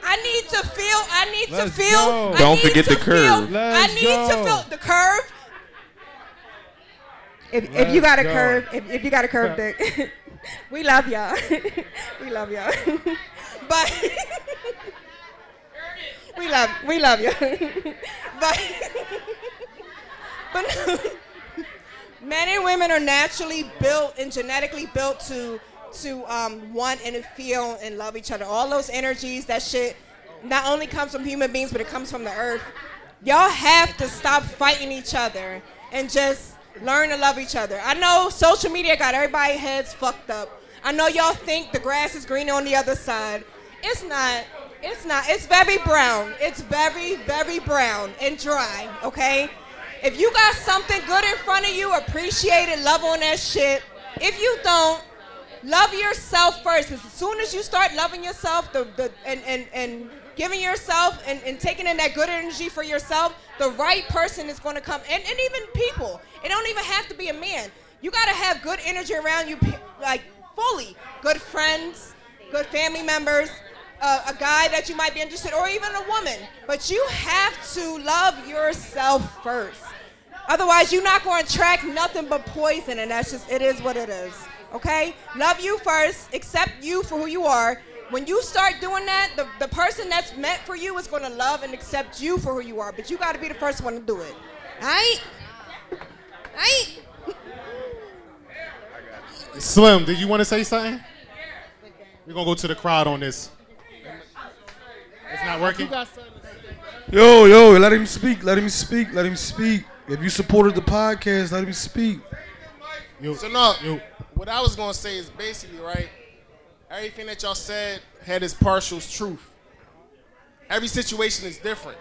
I need to feel. I need Let's to feel. go. I Don't need forget to the curve. Feel, I Let's need to feel the curve. If, if you got a go. curve, if, if you got a curve dick, [LAUGHS] we love y'all. [LAUGHS] we love y'all. But we love we love you. but but no, men and women are naturally built and genetically built to to um, want and feel and love each other. All those energies, that shit, not only comes from human beings, but it comes from the earth. Y'all have to stop fighting each other and just learn to love each other. I know social media got everybody heads fucked up. I know y'all think the grass is greener on the other side. It's not. It's not. It's very brown. It's very, very brown and dry, okay? If you got something good in front of you, appreciate it, love on that shit. If you don't, love yourself first. As soon as you start loving yourself the, the, and, and, and giving yourself and, and taking in that good energy for yourself, the right person is going to come. And, and even people. It don't even have to be a man. You got to have good energy around you, like fully. Good friends, good family members, uh, a guy that you might be interested, or even a woman. But you have to love yourself first. Otherwise, you're not going to attract nothing but poison, and that's just it is what it is. Okay? Love you first. Accept you for who you are. When you start doing that, the, the person that's meant for you is going to love and accept you for who you are. But you got to be the first one to do it. All right? All right? Slim, did you want to say something? We're gonna go to the crowd on this. It's not working. Yo, yo, let him speak. Let him speak. Let him speak. If you supported the podcast, let him speak. Yo, So no, what I was gonna say is basically right. Everything that y'all said had its partial truth. Every situation is different.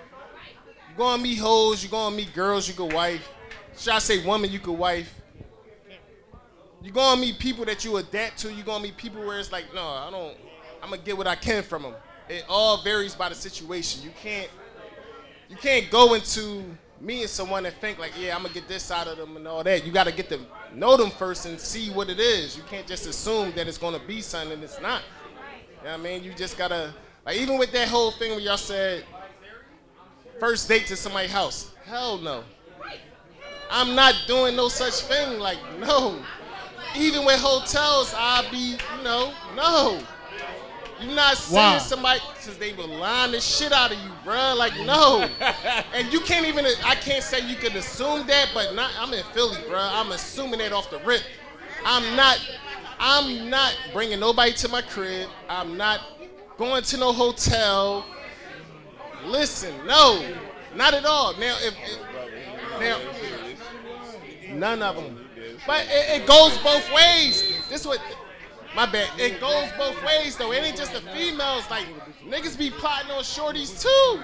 You gonna meet hoes, you gonna meet girls, you could wife. Should I say woman, you could wife. You gonna meet people that you adapt to. You're gonna meet people where it's like, no, I don't. I'm gonna get what I can from them. It all varies by the situation. You can't. You can't go into meeting someone and think like, yeah, I'm gonna get this out of them and all that. You got to get to know them first and see what it is. You can't just assume that it's gonna be something and it's not. You know what I mean? You just gotta like even with that whole thing where y'all said first date to somebody's house. Hell no. I'm not doing no such thing. Like no. Even with hotels, I'll be, you know, no. You're not seeing saying somebody because they will line the shit out of you, bruh. Like no, [LAUGHS] and you can't even. I can't say you can assume that, but not. I'm in Philly, bruh. I'm assuming that off the rip. I'm not. I'm not bringing nobody to my crib. I'm not going to no hotel. Listen, no, not at all. Now, if, if now, none of them. But it, it goes both ways. This what. My bad. It goes both ways though. It ain't just the females. Like niggas be plotting on shorties too.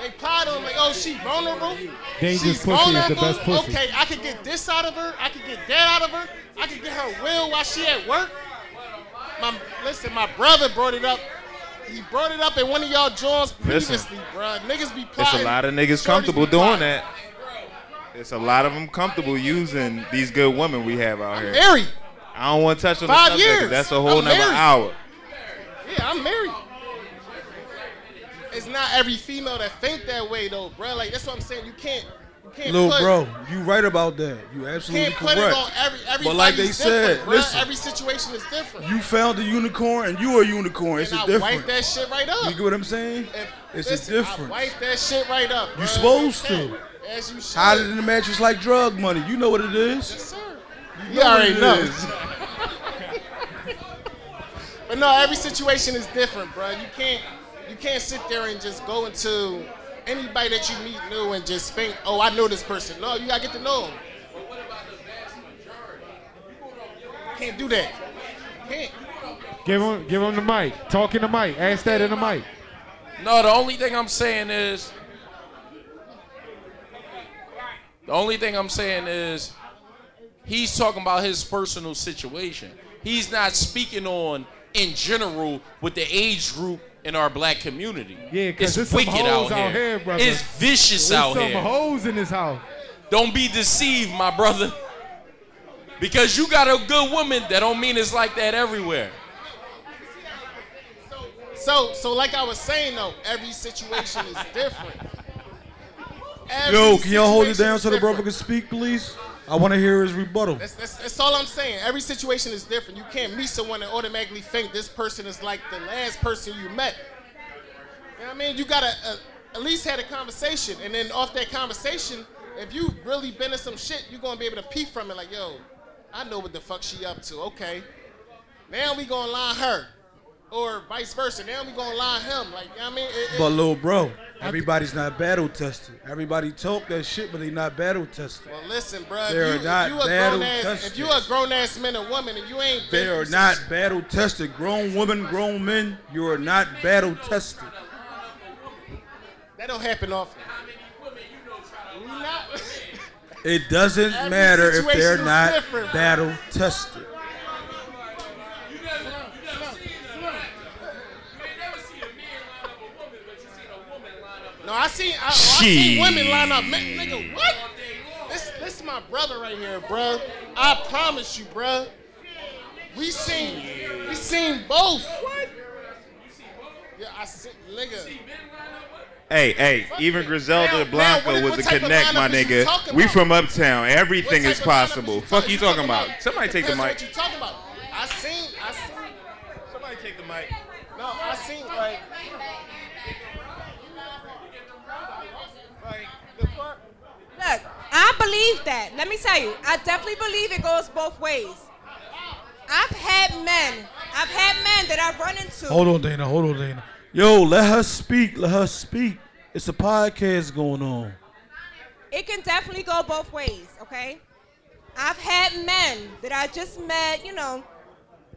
They plot on like, oh, she vulnerable. Dangerous She's pussy is the vulnerable. best pussy. Okay, I could get this out of her. I could get that out of her. I could get her will while she at work. My listen, my brother brought it up. He brought it up in one of y'all joints Listen. previously, bruh. Niggas be It's plotting. a lot of niggas comfortable doing that. It's a lot of them comfortable using these good women we have out here. married. I don't want to touch on Five the subject 'cause years. that's a whole I'm nother married. hour. Yeah, I'm married. It's not every female that think that way though, bro. Like that's what I'm saying. You can't, you can't Little put, bro, you right about that. You absolutely can't put correct. it on every. but like they said, different, bruh. listen, every situation is different. you found a unicorn and you are a unicorn. It's and a I different. wipe that shit right up. You get what I'm saying? If- It's a listen, difference. I wipe that shit right up. You bruh. supposed Okay. to. As you should. Hide it in the mattress like drug money. You know what it is. Yes, sir. You, You already know. [LAUGHS] But no, every situation is different, bro. You can't you can't sit there and just go into anybody that you meet new and just think, oh, I know this person. No, you gotta get to know them. But what about the vast majority? Can't do that. Can't. Give him, give him the mic. Talk in the mic. Ask that in the mic. No, the only thing I'm saying is the only thing I'm saying is he's talking about his personal situation. He's not speaking on in general with the age group in our black community. Yeah, it's because there's some wicked hoes out out here. here, brother. It's vicious There's out some here. hoes in this house. Don't be deceived, my brother. Because you got a good woman, that don't mean it's like that everywhere. So so like I was saying though, every situation is different. Every Yo, can y'all hold it down so the different. brother can speak, please? I want to hear his rebuttal. That's, that's, that's all I'm saying. Every situation is different. You can't meet someone and automatically think this person is like the last person you met. You know what I mean? You gotta uh, at least had a conversation, and then off that conversation, if you've really been in some shit, you're gonna be able to peek from it. Like, yo, I know what the fuck she up to. Okay, now we gonna line her, or vice versa. Now we gonna line him. Like, you know what I mean? It- it- But little bro, everybody's not battle tested. Everybody talk that shit, but they not battle tested. well, listen, bro. If They are you, not if you a battle grown ass, tested. if you a grown ass man or woman, and you ain't They are not battle tested. Grown women, grown men, you are not battle tested. That don't happen often. Not- It doesn't matter if they're not different. battle tested. No, I seen I, oh, I seen women line up. Man, nigga, what? This this is my brother right here, bro. I promise you, bro. We seen we seen both. What? Yeah, I seen nigga. Hey, hey, even Griselda Now- now, Blanco what- was what a connect, my lineup is you nigga. We from uptown. Everything What is type of lineup possible. you Fuck you talking about? Somebody take the mic. What you talking about? I seen I seen. Somebody take the mic. No, I seen like. Look, I believe that. Let me tell you, I definitely believe it goes both ways. I've had men, I've had men that I've run into. Hold on, Dana. Hold on, Dana. Yo, let her speak. Let her speak. It's a podcast going on. It can definitely go both ways, okay? I've had men that I just met, you know,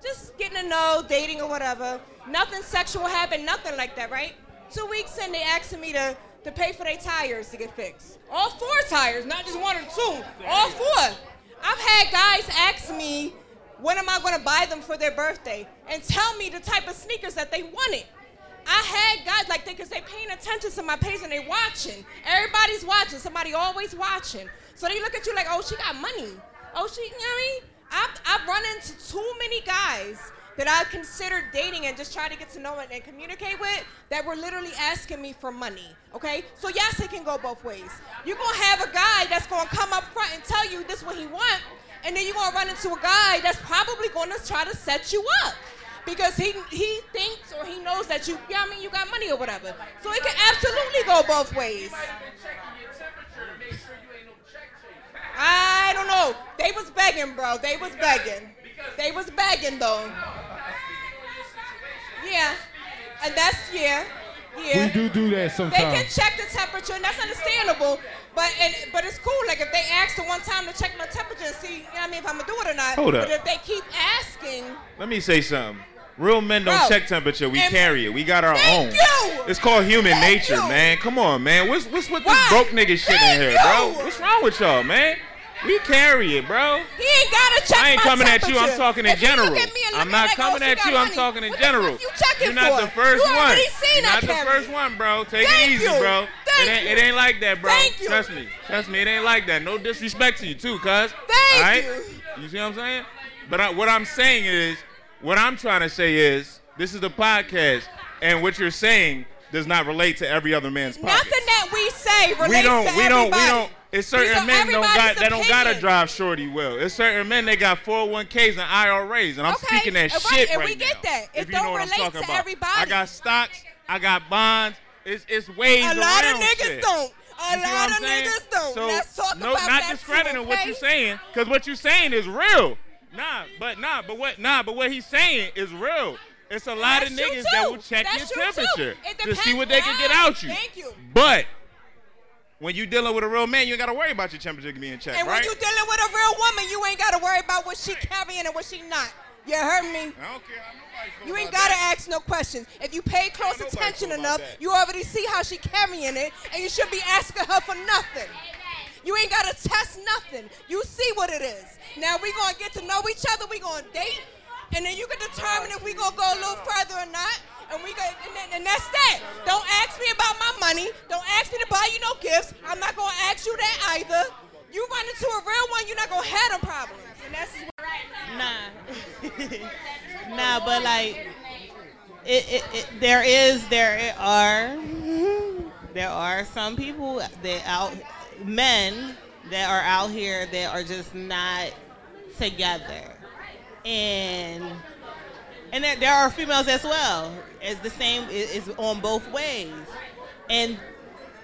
just getting to know, dating or whatever. Nothing sexual happened, nothing like that, right? Two weeks in, they asking me to, to pay for their tires to get fixed. All four tires, not just one or two, all four. I've had guys ask me, when am I gonna buy them for their birthday? And tell me the type of sneakers that they wanted. I had guys like because they paying attention to my page and they watching. Everybody's watching. Somebody always watching. So they look at you like, oh, she got money. Oh, she, you know what I mean? I've, I've run into too many guys that I considered dating and just try to get to know and, and communicate with that were literally asking me for money. Okay? So yes, it can go both ways. You're gonna have a guy that's gonna come up front and tell you this is what he want, and then you're gonna run into a guy that's probably gonna try to set you up because he he thinks or he knows that you, what I mean, you got money or whatever. So it can absolutely go both ways. I don't know. They was begging, bro. They was begging. They was begging though. Yeah, and that's yeah, yeah. We do do that sometimes. They can check the temperature, and that's understandable. But and, but it's cool. Like if they ask the one time to check my temperature and see, you know what I mean, if I'm gonna do it or not. Hold up. But if they keep asking, Let me say something. Real men don't Bro, check temperature. We carry it. We got our Thank own. you. It's called human Thank nature, you. man. Come on, man. What's what's with Why? this broke nigga shit in here, you. bro? What's wrong with y'all, man? We carry it, bro. he ain't gotta check I ain't coming at you. I'm talking in If general. Look at me and I'm not coming at you. I'm money. talking in What general. You checking You're not for? the first you one. seen You're I not the first one, bro. Take Thank it easy, you. bro. Thank it ain't, you. it ain't like that, bro. Thank you. Trust me. Trust me. It ain't like that. No disrespect to you, too, cuz. Thank All right? you. You see what I'm saying? But I, what I'm saying is, what I'm trying to say is, this is the podcast, and what you're saying does not relate to every other man's podcast. Nothing that we say relates to. we don't, to we don't, we don't. It's certain men don't got that don't gotta drive shorty well. It's certain men that got 401ks and IRAs, and I'm Okay, speaking that right, shit and right we get that. It don't know relate to about. everybody. I got stocks. I got bonds. It's it's ways A lot of niggas shit. don't. A You see what lot of saying? niggas don't. So, Let's talk no, about not that discrediting too, what you're saying, because what you're saying is real. Nah, but nah, but what nah, but what he's saying is real. It's a lot of That's true, niggas that will check That's your temperature to see what they can get out you. Thank you. But when you dealing with a real man, you ain't gotta worry about your temperature being checked, And when right? you dealing with a real woman, you ain't gotta worry about what she carrying and what she not. You heard me? I don't care. You ain't gotta ask no questions. If you pay close attention enough, you already see how she carrying it, and you should be asking her for nothing. You ain't gotta test nothing. You see what it is. Now we gonna get to know each other. We gonna date, and then you can determine if we gonna go a little further or not. And we go, and, and that's that. Don't ask me about my money. Don't ask me to buy you no gifts. I'm not gonna ask you that either. You run into a real one, you're not gonna have them problems. And that's Nah. [LAUGHS] nah, but like, it, it, it, there is, there are, there are some people that out, men that are out here that are just not together, and and there are females as well. It's the same. It, it's on both ways, and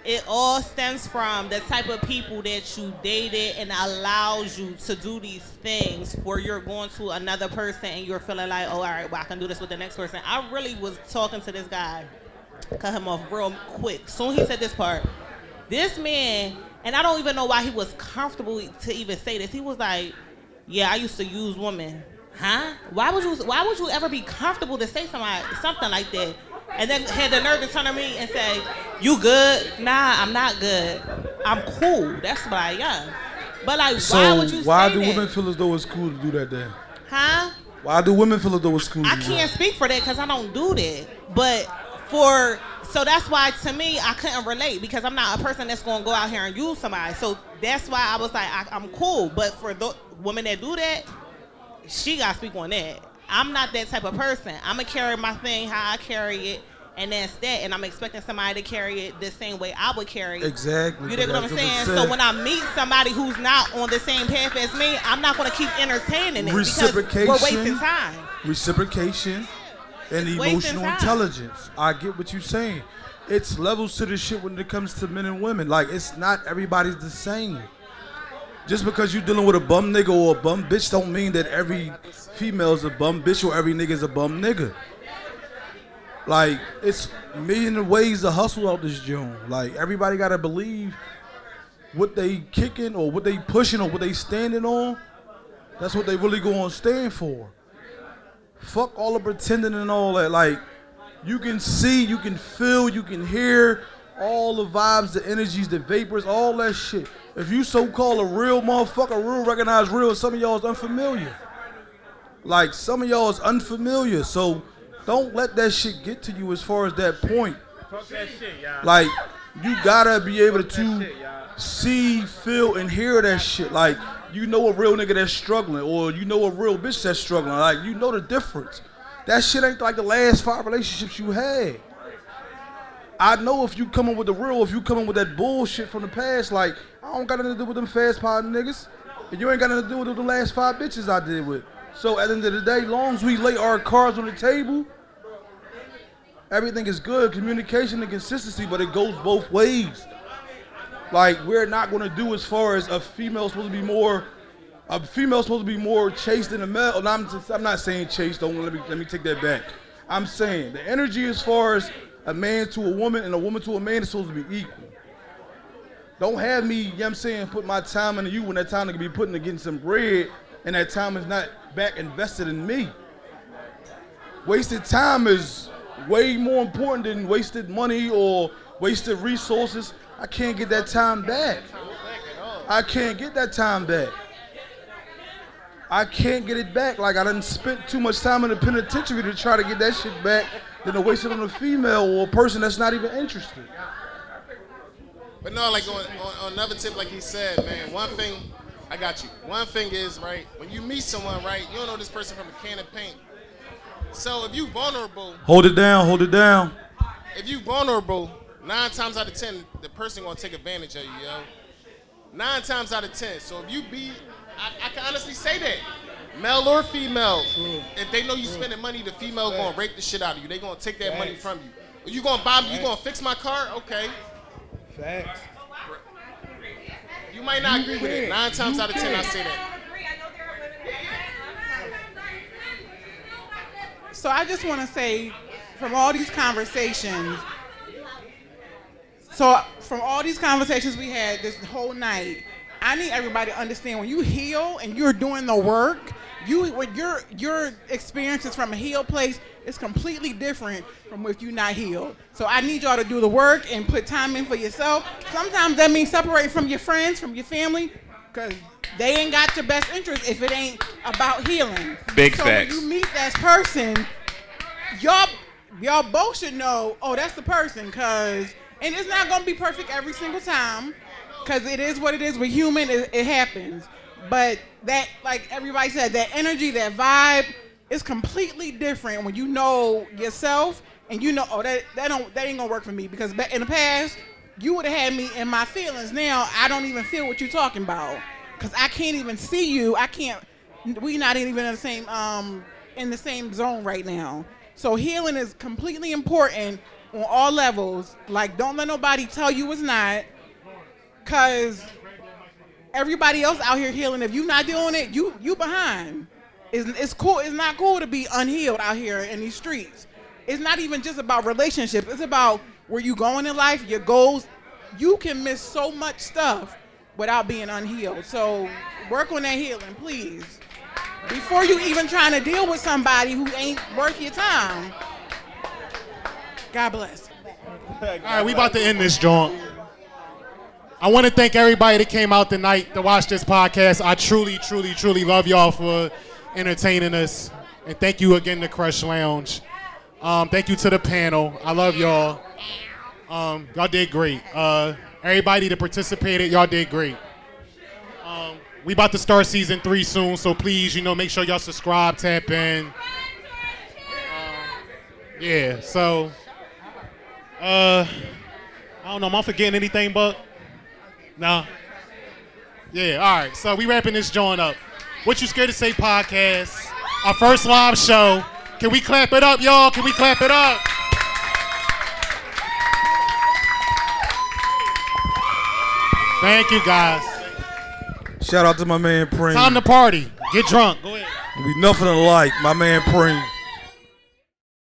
it all stems from the type of people that you dated and allows you to do these things where you're going to another person and you're feeling like, oh, all right, well, I can do this with the next person. I really was talking to this guy, cut him off real quick. Soon he said this part. This man, and I don't even know why he was comfortable to even say this. He was like, yeah, I used to use women. Huh? Why would you? Why would you ever be comfortable to say somebody something like that? And then had the nerve to turn to me and say, "You good? Nah, I'm not good. I'm cool. That's what I am." But like, why would you say that? why do that? women feel as though it's cool to do that then? Huh? Why do women feel as though it's cool I can't speak for that because I don't do that. But for so that's why to me I couldn't relate because I'm not a person that's gonna go out here and use somebody. So that's why I was like I, I'm cool. But for the women that do that, she got to speak on that. I'm not that type of person. I'm gonna carry my thing how I carry it, and that's that. And I'm expecting somebody to carry it the same way I would carry it. Exactly, You dig what I'm saying? said. So when I meet somebody who's not on the same path as me, I'm not gonna keep entertaining it because we're wasting time. Reciprocation and It's emotional intelligence. I get what you're saying. It's levels to the shit when it comes to men and women. Like it's not everybody's the same. Just because you're dealing with a bum nigga or a bum bitch don't mean that every female is a bum bitch or every nigga is a bum nigga. Like it's million ways to hustle out this joint. Like everybody gotta believe what they kicking or what they pushing or what they standing on. That's what they really go on stand for. Fuck all the pretending and all that. Like you can see, you can feel, you can hear all the vibes, the energies, the vapors, all that shit. If you so call a real motherfucker, real recognize real, some of y'all is unfamiliar. Like some of y'all is unfamiliar. So don't let that shit get to you as far as that point. That shit, y'all. Like you gotta be able to see, feel, and hear that shit. Like you know a real nigga that's struggling, or you know a real bitch that's struggling. Like you know the difference. That shit ain't like the last five relationships you had. I know if you coming with the real, if you coming with that bullshit from the past, like I don't got nothing to do with them fast pod niggas, and you ain't got nothing to do with the last five bitches I did with. So at the end of the day, long as we lay our cards on the table, everything is good, communication and consistency, but it goes both ways. Like we're not gonna do as far as a female supposed to be more a female supposed to be more chaste than a male. And I'm just, I'm not saying chaste. Don't let me let me take that back. I'm saying the energy as far as a man to a woman and a woman to a man is supposed to be equal. Don't have me, you know I'm saying, put my time into you when that time can be put into getting some bread and that time is not back invested in me. Wasted time is way more important than wasted money or wasted resources. I can't get that time back. I can't get that time back. I can't get it back. Like I didn't spend too much time in the penitentiary to try to get that shit back than to waste it on a female or a person that's not even interested. But no, like on, on, on another tip, like he said, man, one thing, I got you. One thing is, right, when you meet someone, right, you don't know this person from a can of paint. So if you vulnerable, Hold it down, hold it down. if you vulnerable, nine times out of ten, the person gonna take advantage of you, yo. Nine times out of ten. So if you be, I, I can honestly say that, male or female, if they know you spending money, the female gonna rape the shit out of you. They gonna take that money from you. You gonna buy me? You gonna fix my car? Okay. Facts. You might not agree with it. Nine times out of ten, I say that. So I just want to say, from all these conversations, so from all these conversations we had this whole night, I need everybody to understand when you heal and you're doing the work, you when your your experiences from a healed place is completely different from if you're not healed. So I need y'all to do the work and put time in for yourself. Sometimes that means separate from your friends, from your family, because they ain't got your best interest if it ain't about healing. Big so facts. when you meet that person, y'all y'all both should know, oh, that's the person, cause and it's not gonna be perfect every single time, cause it is what it is. We're human, it, it happens. But that, like everybody said, that energy, that vibe is completely different when you know yourself and you know, oh, that that don't that ain't gonna work for me because in the past you would have had me in my feelings. Now I don't even feel what you're talking about because I can't even see you. I can't. We not even in the same um in the same zone right now. So healing is completely important on all levels. Like don't let nobody tell you it's not, cause everybody else out here healing. If you not doing it, you you behind. It's, it's cool. It's not cool to be unhealed out here in these streets. It's not even just about relationships. It's about where you going in life, your goals. You can miss so much stuff without being unhealed. So work on that healing, please. Before you even trying to deal with somebody who ain't worth your time. God bless. All right, we about to end this joint. I want to thank everybody that came out tonight to watch this podcast. I truly, truly, truly love y'all for entertaining us. And thank you again to Krush Lounge. Um, thank you to the panel. I love y'all. Um, y'all did great. Uh, everybody that participated, y'all did great. Um, we about to start season three soon, so please, you know, make sure y'all subscribe, tap in. Um, yeah, so uh, I don't know. Am I forgetting anything, Buck? No. Yeah. All right. So we wrapping this joint up. What you scared to say podcast? Our first live show. Can we clap it up, y'all? Can we clap it up? Thank you, guys. Shout out to my man Preem. Time to party. Get drunk. Go ahead. We nothing alike, my man Preem.